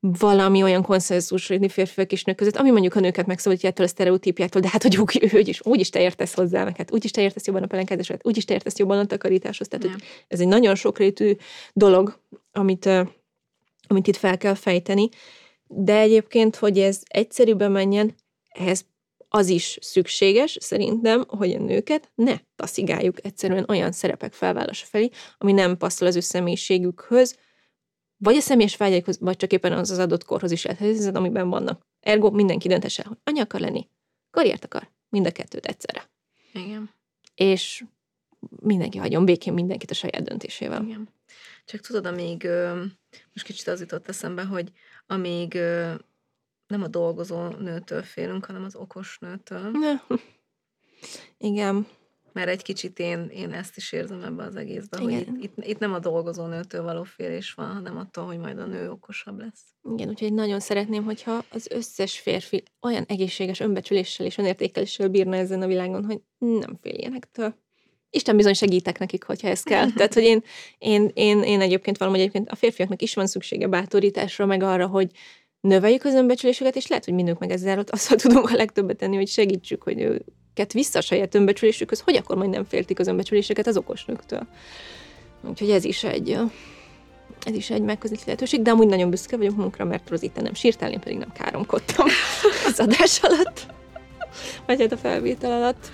valami olyan konszenzusra jutni férfiak és nők között, ami mondjuk a nőket megszabadítja ettől a sztereotípiától, de hát hogy úgy, úgy is, úgy is te értesz hozzá, meg hát úgy is te értesz jobban a pelenkázásra, úgy is te értesz jobban a takarításhoz. Tehát, hogy ez egy nagyon sokrétű dolog, amit, amit itt fel kell fejteni, de egyébként, hogy ez egyszerűbben menjen, ehhez az is szükséges, szerintem, hogy a nőket ne taszigáljuk egyszerűen olyan szerepek felvállása felé, ami nem passzol az ő személyiségükhöz, vagy a személyes vágyaikhoz, vagy csak éppen az az adott korhoz is lehet, amiben vannak. Ergo mindenki döntese, hogy anya akar lenni, karriert akar, mind a kettőt egyszerre. Igen. És mindenki hagyjon békén mindenkit a saját döntésével. Igen. Csak tudod, amíg, most kicsit az jutott eszembe, hogy amíg nem a dolgozó nőtől félünk, hanem az okos nőtől, Ne. Igen, mert egy kicsit én, én ezt is érzem ebbe az egészben, hogy Igen. itt, itt, itt nem a dolgozó nőtől való félés van, hanem attól, hogy majd a nő okosabb lesz. igen, úgyhogy nagyon szeretném, hogyha az összes férfi olyan egészséges önbecsüléssel és önértékeléssel bírna ezen a világon, hogy nem féljenektől. Isten bizony segítek nekik, hogyha ez kell. Tehát, hogy én, én, én, én egyébként valahogy egyébként a férfiaknak is van szüksége bátorításra, meg arra, hogy növeljük az önbecsülésüket, és lehet, hogy mi nők meg ezzel ott azzal tudunk a legtöbbet tenni, hogy segítsük, hogy őket vissza a saját önbecsülésükhöz, hogy akkor majd nem féltik az önbecsüléseket az okos nőktől. Úgyhogy ez is egy, ez is egy megközelíti lehetőség, de amúgy nagyon büszke vagyok munkra, mert Rozita nem sírtál, én pedig nem káromkodtam az adás alatt, vagy hát a felvétel alatt.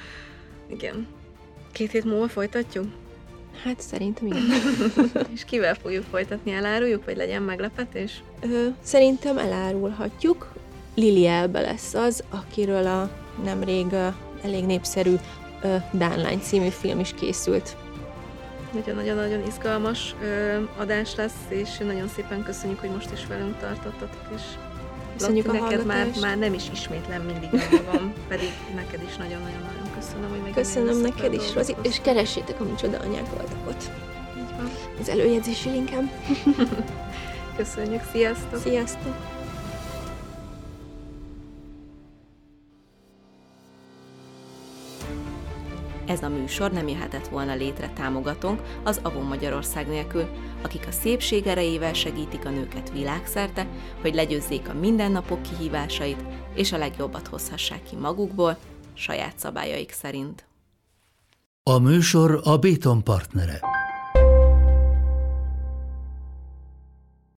Igen. Két hét múlva folytatjuk? Hát szerintem igen. És kivel fogjuk folytatni? Eláruljuk, vagy legyen meglepetés? Ö, szerintem elárulhatjuk. Lili Elbe lesz az, akiről a nemrég ö, elég népszerű ö, Dánlány című film is készült. Nagyon-nagyon-nagyon izgalmas ö, adás lesz, és nagyon szépen köszönjük, hogy most is velünk tartottatok, és Köszönjük Laci, a neked már, hallgatást. már nem is ismétlem mindig magam, pedig neked is nagyon-nagyon-nagyon köszönöm, hogy megint Köszönöm neked is, Rozi, és keressétek a micsoda anyák voltak ott. Így van. Az előjegyzési linkem. Köszönjük, sziasztok! Sziasztok! Ez a műsor nem jöhetett volna létre támogatónk az Avon Magyarország nélkül, akik a szépség erejével segítik a nőket világszerte, hogy legyőzzék a mindennapok kihívásait, és a legjobbat hozhassák ki magukból, saját szabályaik szerint. A műsor a Béton partnere.